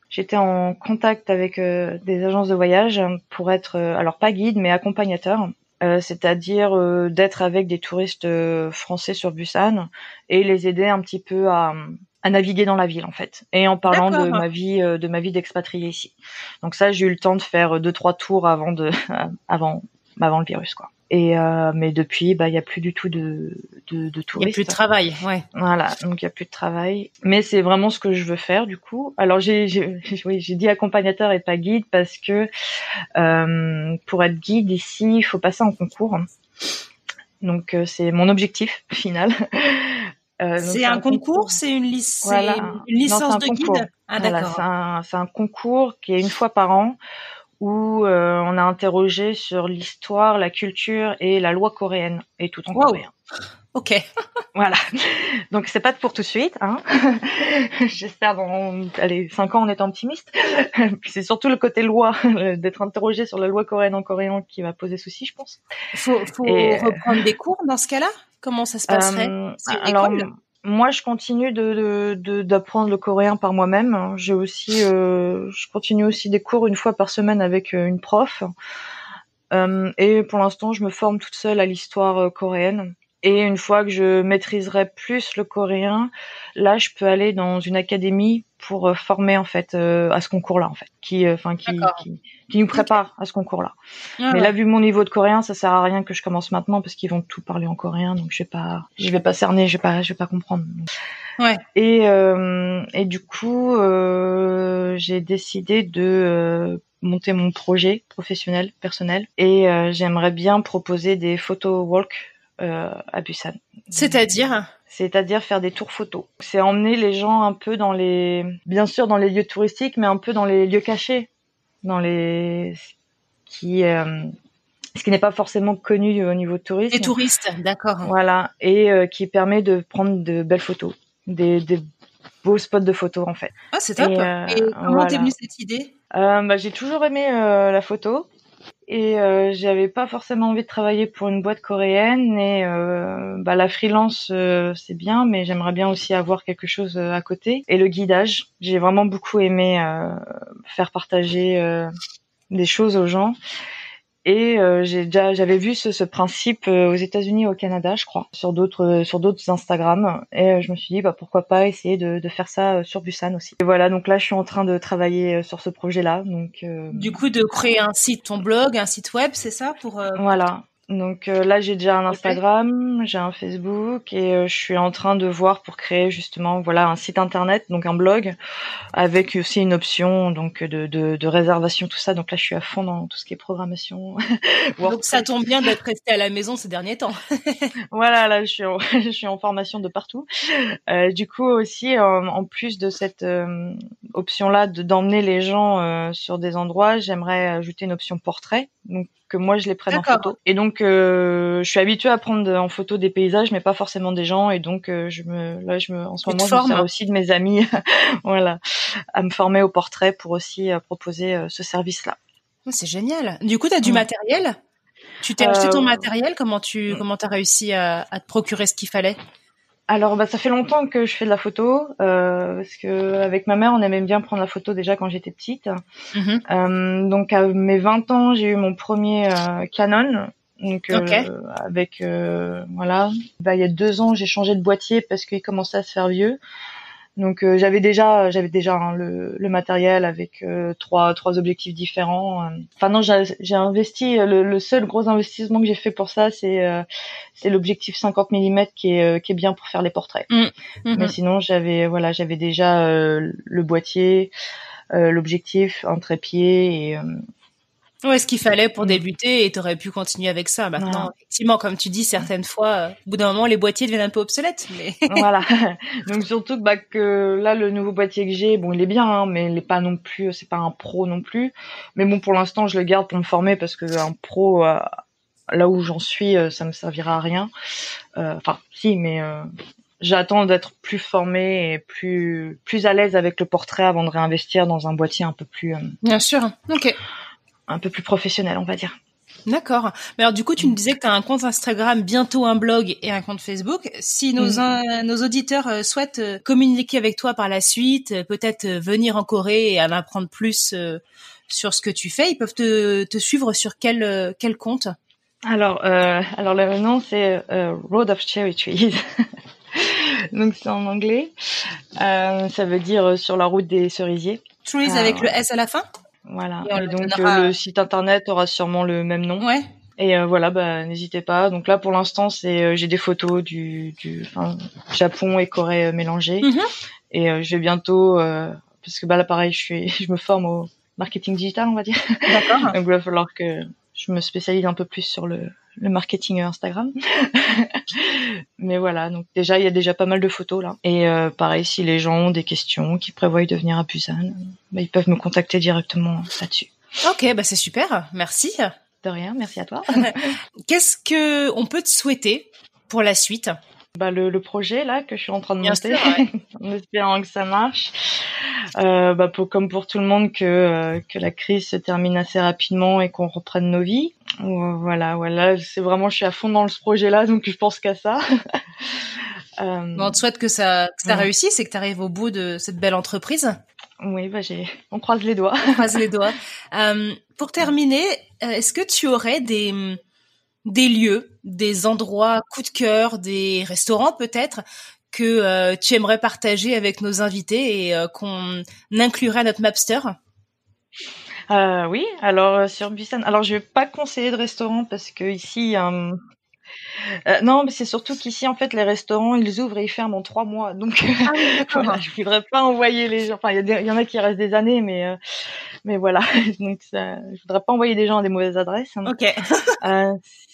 j'étais en contact avec euh, des agences de voyage pour être, euh, alors pas guide mais accompagnateur. Euh, c'est-à-dire euh, d'être avec des touristes euh, français sur Busan et les aider un petit peu à, à naviguer dans la ville en fait. Et en parlant de ma vie euh, de ma vie d'expatrié ici. Donc ça j'ai eu le temps de faire deux trois tours avant de avant avant le virus quoi et euh, mais depuis bah il y a plus du tout de de, de Il n'y a touristes plus de travail, ouais. voilà, donc il y a plus de travail. Mais c'est vraiment ce que je veux faire du coup. Alors j'ai j'ai oui, j'ai dit accompagnateur et pas guide parce que euh, pour être guide ici, il faut passer en concours. Donc euh, c'est mon objectif final. Euh, C'est un concours, c'est une, lic- Voilà. une licence un de guide? Ah Voilà, d'accord. c'est un, c'est un concours qui est une fois par an où euh, on a interrogé sur l'histoire, la culture et la loi coréenne et tout en Wow. coréen. Ok. Voilà. Donc c'est pas pour tout de suite, hein. J'espère dans allez cinq ans en étant optimiste. C'est surtout le côté loi, d'être interrogé sur la loi coréenne en coréen qui va poser souci, je pense. Faut, faut Et, euh, reprendre des cours dans ce cas-là? Comment ça se passerait? Euh, alors moi je continue d'apprendre le coréen par moi-même. J'ai aussi euh, je continue aussi des cours une fois par semaine avec euh, une prof. Euh, et pour l'instant, je me forme toute seule à l'histoire coréenne. Et une fois que je maîtriserai plus le coréen, là, je peux aller dans une académie pour euh, former en fait euh, à ce concours-là, en fait, qui, euh, enfin, qui, qui, qui nous prépare à ce concours-là. Ah Mais ouais. là, vu mon niveau de coréen, ça sert à rien que je commence maintenant parce qu'ils vont tout parler en coréen, donc je vais pas, je vais pas cerner, je vais pas, je vais pas comprendre. Ouais. Et euh, et du coup, euh, j'ai décidé de euh, monter mon projet professionnel personnel et euh, j'aimerais bien proposer des photo walk euh, à Busan. C'est-à-dire C'est-à-dire faire des tours photos. C'est emmener les gens un peu dans les, bien sûr dans les lieux touristiques, mais un peu dans les lieux cachés, dans les qui, euh, ce qui n'est pas forcément connu au niveau tourisme. Les touristes, d'accord. Voilà, et euh, qui permet de prendre de belles photos, des, des beaux spots de photos en fait. Ah, c'est top. Et, Et, euh, comment voilà. t'es venue cette idée? Euh, bah, j'ai toujours aimé euh, la photo. Et euh, j'avais pas forcément envie de travailler pour une boîte coréenne et euh, bah, la freelance euh, c'est bien mais j'aimerais bien aussi avoir quelque chose euh, à côté. Et le guidage j'ai vraiment beaucoup aimé euh, faire partager des choses aux gens et j'ai déjà j'avais vu ce, ce principe aux États-Unis au Canada je crois sur d'autres sur d'autres Instagram. Et je me suis dit bah pourquoi pas essayer de, de faire ça sur Busan aussi. Et voilà donc là je suis en train de travailler sur ce projet là donc du coup de créer un site ton blog un site web c'est ça pour voilà donc euh, là, j'ai déjà un Instagram, j'ai un Facebook et euh, je suis en train de voir pour créer justement voilà un site internet, donc un blog avec aussi une option donc de, de, de réservation tout ça. Donc là, je suis à fond dans tout ce qui est programmation. donc ça tombe bien d'être resté à la maison ces derniers temps. voilà, là, je suis en, je suis en formation de partout. Euh, du coup aussi, en plus de cette euh, option là de d'emmener les gens sur des endroits, j'aimerais ajouter une option portrait. Donc que moi je les prenne en photo. Et donc euh, je suis habituée à prendre en photo des paysages, mais pas forcément des gens. Et donc euh, je me, là je me, en ce moment je me sers aussi de mes amis, voilà, à me former au portrait pour aussi euh, proposer ce service-là. C'est génial. Du coup, tu as du matériel? Tu t'es acheté ton matériel? Comment tu comment as réussi à, à te procurer ce qu'il fallait? Alors bah ça fait longtemps que je fais de la photo euh, parce que avec ma mère on aimait bien prendre la photo déjà quand j'étais petite. Mm -hmm. euh, donc à mes 20 ans j'ai eu mon premier euh, Canon. Donc okay. euh, avec euh, voilà, bah, il y a deux ans j'ai changé de boîtier parce qu'il commençait à se faire vieux. Donc euh, j'avais déjà j'avais déjà hein, le, le, matériel avec euh, trois trois objectifs différents. Enfin non, j'ai investi le, le, seul gros investissement que j'ai fait pour ça, c'est euh, c'est l'objectif 50 mm qui est qui est bien pour faire les portraits. Mmh. Mmh. Mais sinon j'avais voilà j'avais déjà le boîtier, l'objectif, un trépied et Ouais, ce qu'il fallait pour débuter et t'aurais pu continuer avec ça. Maintenant, effectivement, comme tu dis, certaines fois, euh, au bout d'un moment, les boîtiers deviennent un peu obsolètes. Mais... voilà. Donc surtout que, bah, que là, le nouveau boîtier que j'ai, bon, il est bien, hein, mais il est pas non plus, c'est pas un pro non plus. Mais bon, pour l'instant, je le garde pour me former parce que un pro, euh, là où j'en suis, euh, ça me servira à rien. Enfin, si, mais j'attends d'être plus formée et plus plus à l'aise avec le portrait avant de réinvestir dans un boîtier un peu plus. Bien sûr. Ok un peu plus professionnel, on va dire. D'accord. Mais alors du coup, tu me disais que tu as un compte Instagram, bientôt un blog et un compte Facebook. Si nos, mmh. nos auditeurs euh, souhaitent euh, communiquer avec toi par la suite, euh, peut-être venir en Corée et en apprendre plus sur ce que tu fais, ils peuvent te, te suivre sur quel, quel compte? Alors, alors le nom c'est Road of Cherry Trees. Donc c'est en anglais. ça veut dire sur la route des cerisiers. Trees avec le S à la fin? Voilà. Et, et donc donnera... le site internet aura sûrement le même nom. Ouais. Et euh, voilà, bah n'hésitez pas. Donc là pour l'instant, c'est euh, j'ai des photos du du Japon et Corée euh, mélangées. Mm -hmm. Et euh, je vais bientôt parce que bah là pareil, je suis je me forme au marketing digital, on va dire. D'accord. donc il va falloir que je me spécialise un peu plus sur le le marketing Instagram. Mais voilà, donc déjà il y a déjà pas mal de photos là. Et euh, pareil, si les gens ont des questions, qui prévoient de venir à Busan, bah, ils peuvent me contacter directement là-dessus. Ok, bah c'est super, merci. De rien, merci à toi. Qu'est-ce que on peut te souhaiter pour la suite? Bah, le, le, projet là que je suis en train de Bien monter, sûr, ouais. en espérant que ça marche. Euh, bah, pour, comme pour tout le monde, que, euh, que la crise se termine assez rapidement et qu'on reprenne nos vies. Voilà, voilà, c'est vraiment, je suis à fond dans ce projet-là, donc je pense qu'à ça. euh, bon, on te souhaite que ça, que ça ouais. réussisse et que tu arrives au bout de cette belle entreprise. Oui, bah j'ai, on croise les doigts. On croise les doigts. Euh, pour terminer, est-ce que tu aurais des des lieux, des endroits coup de cœur, des restaurants peut-être que euh, tu aimerais partager avec nos invités et euh, qu'on inclurait à notre Mapster? Euh, Oui, alors sur Busan, alors je vais pas conseiller de restaurant parce que ici euh, non, mais c'est surtout qu'ici, en fait, les restaurants, ils ouvrent et ils ferment en trois mois. Donc, ah oui, voilà, je voudrais pas envoyer les gens. Enfin, il y, y, en a qui restent des années, mais euh, mais voilà. Donc, ça, je voudrais pas envoyer des gens à des mauvaises adresses. Ok.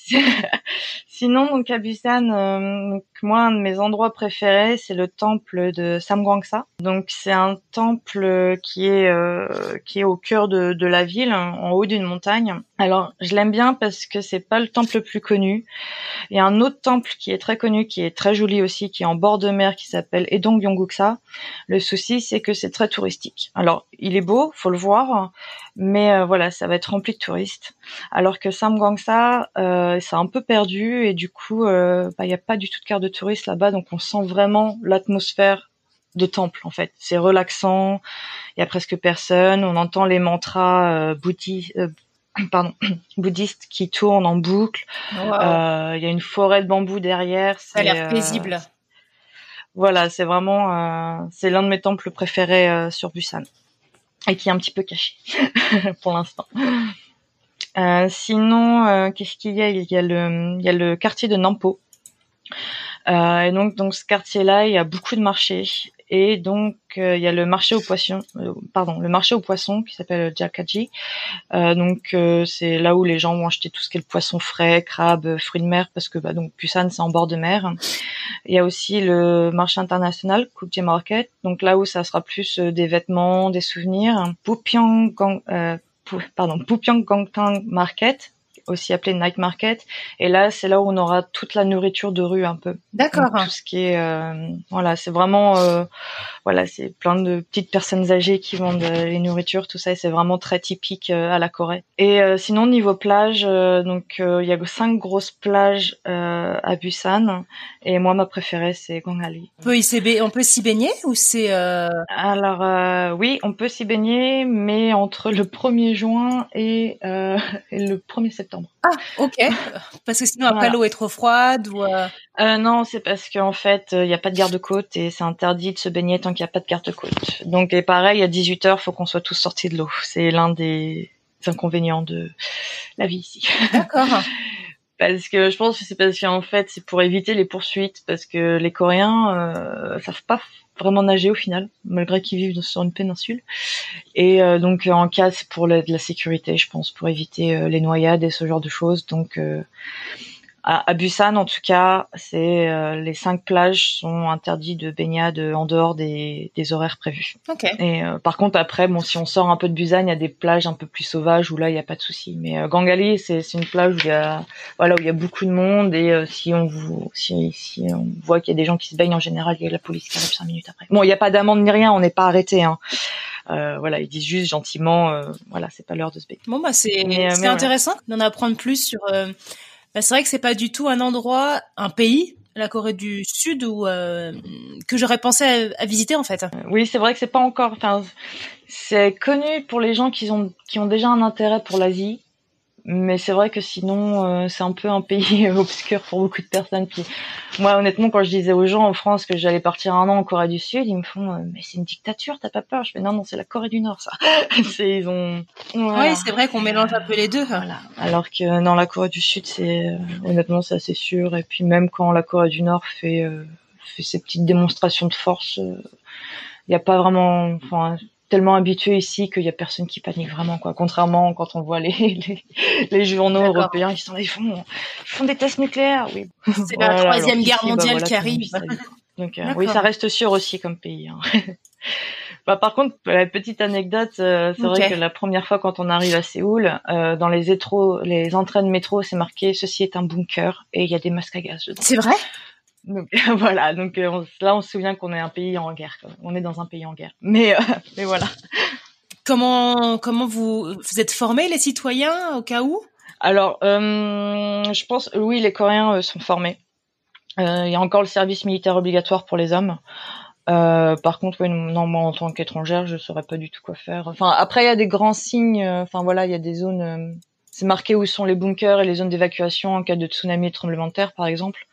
euh, Sinon, donc à Busan, euh, moi, un de mes endroits préférés, c'est le temple de Samgwangsa. Donc, c'est un temple qui est euh, qui est au cœur de, de la ville, en haut d'une montagne. Alors, je l'aime bien parce que c'est pas le temple le plus connu. Il y a un autre temple qui est très connu, qui est très joli aussi, qui est en bord de mer, qui s'appelle Edong Yongguksa. Le souci, c'est que c'est très touristique. Alors, il est beau, faut le voir, mais euh, voilà, ça va être rempli de touristes. Alors que Samgwangsa, euh, c'est un peu perdu et du coup, euh, bah, il n'y a pas du tout de carte de touristes là-bas, donc on sent vraiment l'atmosphère de temple en fait. C'est relaxant, il y a presque personne, on entend les mantras euh, bouddhistes, euh, pardon, bouddhistes qui tournent en boucle. Euh, Il y a une forêt de bambou derrière. Ça a l'air paisible. voilà, c'est vraiment c'est l'un de mes temples préférés sur Busan et qui est un petit peu caché pour l'instant. Euh, sinon, euh, qu'est-ce qu'il y a? Il y a le il y a le quartier de Nampo. Euh, et donc dans ce quartier-là, il y a beaucoup de marchés et donc euh, il y a le marché aux poissons, euh, pardon, le marché aux poissons qui s'appelle Jakaji. Euh, donc c'est là où les gens vont acheter tout ce qui est le poisson frais, crabes, fruits de mer parce que bah, donc Busan c'est en bord de mer. Il y a aussi le marché international Kukje Market, donc là où ça sera plus des vêtements, des souvenirs. Pupyeong, Pu- pardon, Pupyeong Gangtang Market, aussi appelé Night Market. Et là, c'est là où on aura toute la nourriture de rue un peu. D'accord. Tout ce qui est, euh, voilà, c'est vraiment, euh, voilà, c'est plein de petites personnes âgées qui vendent euh, les nourritures, tout ça. Et c'est vraiment très typique euh, à la Corée. Et euh, sinon, niveau plage, euh, donc euh, il y a cinq grosses plages euh, à Busan. Et moi, ma préférée, c'est Gwangali. On peut s'y ba- on peut s'y baigner ou c'est euh, Alors euh, oui, on peut s'y baigner, mais entre le 1er juin et, euh, et le 1er septembre. ah ok parce que sinon après Voilà. l'eau est trop froide ou euh, Euh, non, c'est parce qu'en fait, il n'y a pas de garde-côte et c'est interdit de se baigner tant qu'il n'y a pas de garde-côte. Donc, et pareil, à 18 heures, faut qu'on soit tous sortis de l'eau. C'est l'un des inconvénients de la vie ici. d'accord Parce que je pense que c'est parce qu'en fait, c'est pour éviter les poursuites, parce que les Coréens euh, savent pas vraiment nager au final, malgré qu'ils vivent sur une péninsule. Et euh, donc, en cas, c'est pour la, de la sécurité, je pense, pour éviter euh, les noyades et ce genre de choses. Donc, euh, à, à Busan, en tout cas, c'est euh, les cinq plages sont interdits de baignade en dehors des, des horaires prévus. ok Et euh, par contre, après, bon, si on sort un peu de Busan, il y a des plages un peu plus sauvages où là, il n'y a pas de souci. Mais euh, Gangali, c'est une plage où il y a, voilà, où il y a beaucoup de monde et euh, si on vous, si, si on voit qu'il y a des gens qui se baignent en général, il y a la police qui arrive cinq minutes après. Bon, il n'y a pas d'amende ni rien, on n'est pas arrêté. Hein. Euh, voilà, ils disent juste gentiment, euh, voilà, c'est pas l'heure de se baigner. bon bah c'est euh, intéressant d'en apprendre plus sur euh, bah, c'est vrai que c'est pas du tout un endroit un pays la Corée du Sud où euh, que j'aurais pensé à, à visiter en fait Euh, Oui, c'est vrai que c'est pas encore. Enfin, c'est connu pour les gens qui ont qui ont déjà un intérêt pour l'Asie, mais c'est vrai que sinon euh, c'est un peu un pays obscur pour beaucoup de personnes. Puis moi, honnêtement, quand je disais aux gens en France que j'allais partir un an en Corée du Sud, ils me font euh, mais c'est une dictature, t'as pas peur? Je fais non non, c'est la Corée du Nord ça. c'est ils ont. Voilà. oui c'est vrai qu'on mélange un peu les deux Voilà. Alors que dans la Corée du Sud, c'est euh, honnêtement c'est assez sûr. Et puis même quand la Corée du Nord fait euh, fait ses petites démonstrations de force, il n'y a pas vraiment, enfin tellement habitué ici qu'il y a personne qui panique vraiment quoi. Contrairement quand on voit les les, les journaux européens qui sont là, ils font ils font des tests nucléaires. Oui. c'est la troisième guerre bah, mondiale voilà, qui arrive. Donc euh, oui, ça reste sûr aussi comme pays. hein. bah, par contre, la petite anecdote, euh, c'est vrai que la première fois quand on arrive à Séoul, euh, dans les étros, les entrées de métro, c'est marqué ceci est un bunker et il y a des masques à gaz dedans. c'est vrai? Donc voilà, donc euh, on- là on se souvient qu'on est un pays en guerre. On est dans un pays en guerre. Mais euh, mais voilà. comment comment vous vous êtes formés les citoyens au cas où? Alors, euh, je pense, oui, les Coréens euh, sont formés. Euh, Il y a encore le service militaire obligatoire pour les hommes. Euh, par contre, oui, non, moi en tant qu'étrangère, je saurais pas du tout quoi faire. Enfin, après, il y a des grands signes. euh, Enfin voilà, il y a des zones. euh, c'est marqué où sont les bunkers et les zones d'évacuation en cas de tsunami et tremblement de terre, par exemple.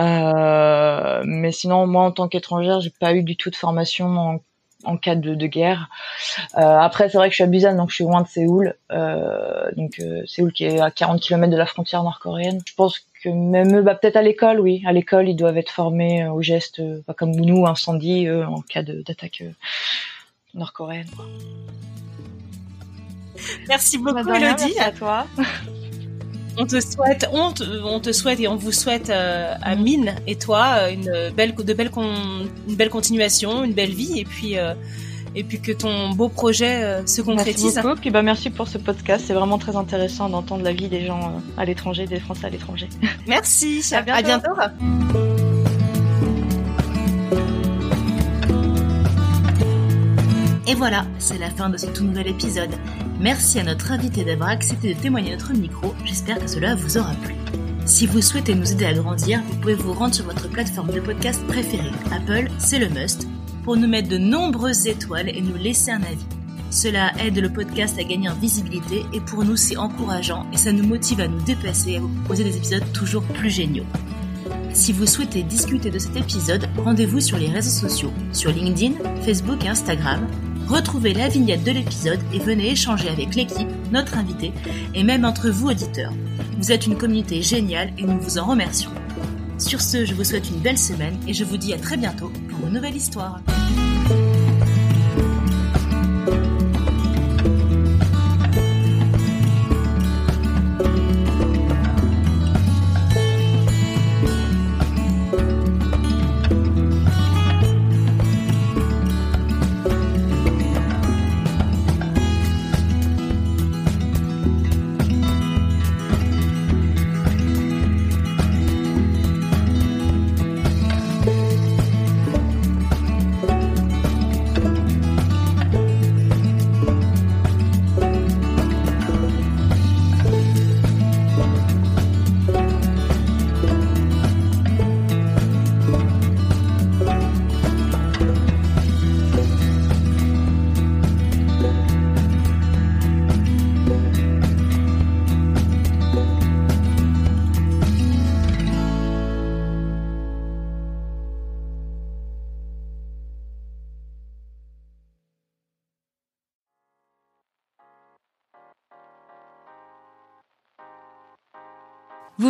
Euh, mais sinon, moi en tant qu'étrangère, j'ai pas eu du tout de formation en, en cas de, de guerre. Euh, après, c'est vrai que je suis à Busan, donc je suis loin de Séoul. Euh, donc euh, Séoul qui est à 40 km de la frontière nord-coréenne. Je pense que même eux, bah, peut-être à l'école, oui. À l'école, ils doivent être formés euh, aux gestes, euh, pas comme nous, incendie, eux, en cas d'attaque euh, nord-coréenne. merci beaucoup Bah, Elodie merci à toi. On te souhaite, on te, on te souhaite et on vous souhaite euh, à Mine et toi une belle, de belles, une belle continuation, une belle vie et puis euh, et puis que ton beau projet euh, se concrétise. Merci beaucoup. Puis bah merci pour ce podcast. C'est vraiment très intéressant d'entendre la vie des gens à l'étranger, des Français à l'étranger. Merci. À bientôt. À bientôt. Et voilà, c'est la fin de ce tout nouvel épisode. Merci à notre invité d'avoir accepté de témoigner notre micro, j'espère que cela vous aura plu. Si vous souhaitez nous aider à grandir, vous pouvez vous rendre sur votre plateforme de podcast préférée. Apple, c'est le must, pour nous mettre de nombreuses étoiles et nous laisser un avis. Cela aide le podcast à gagner en visibilité et pour nous c'est encourageant et ça nous motive à nous dépasser et à vous proposer des épisodes toujours plus géniaux. Si vous souhaitez discuter de cet épisode, rendez-vous sur les réseaux sociaux, sur LinkedIn, Facebook et Instagram Retrouvez la vignette de l'épisode et venez échanger avec l'équipe, notre invité et même entre vous auditeurs. Vous êtes une communauté géniale et nous vous en remercions. Sur ce, je vous souhaite une belle semaine et je vous dis à très bientôt pour une nouvelle histoire.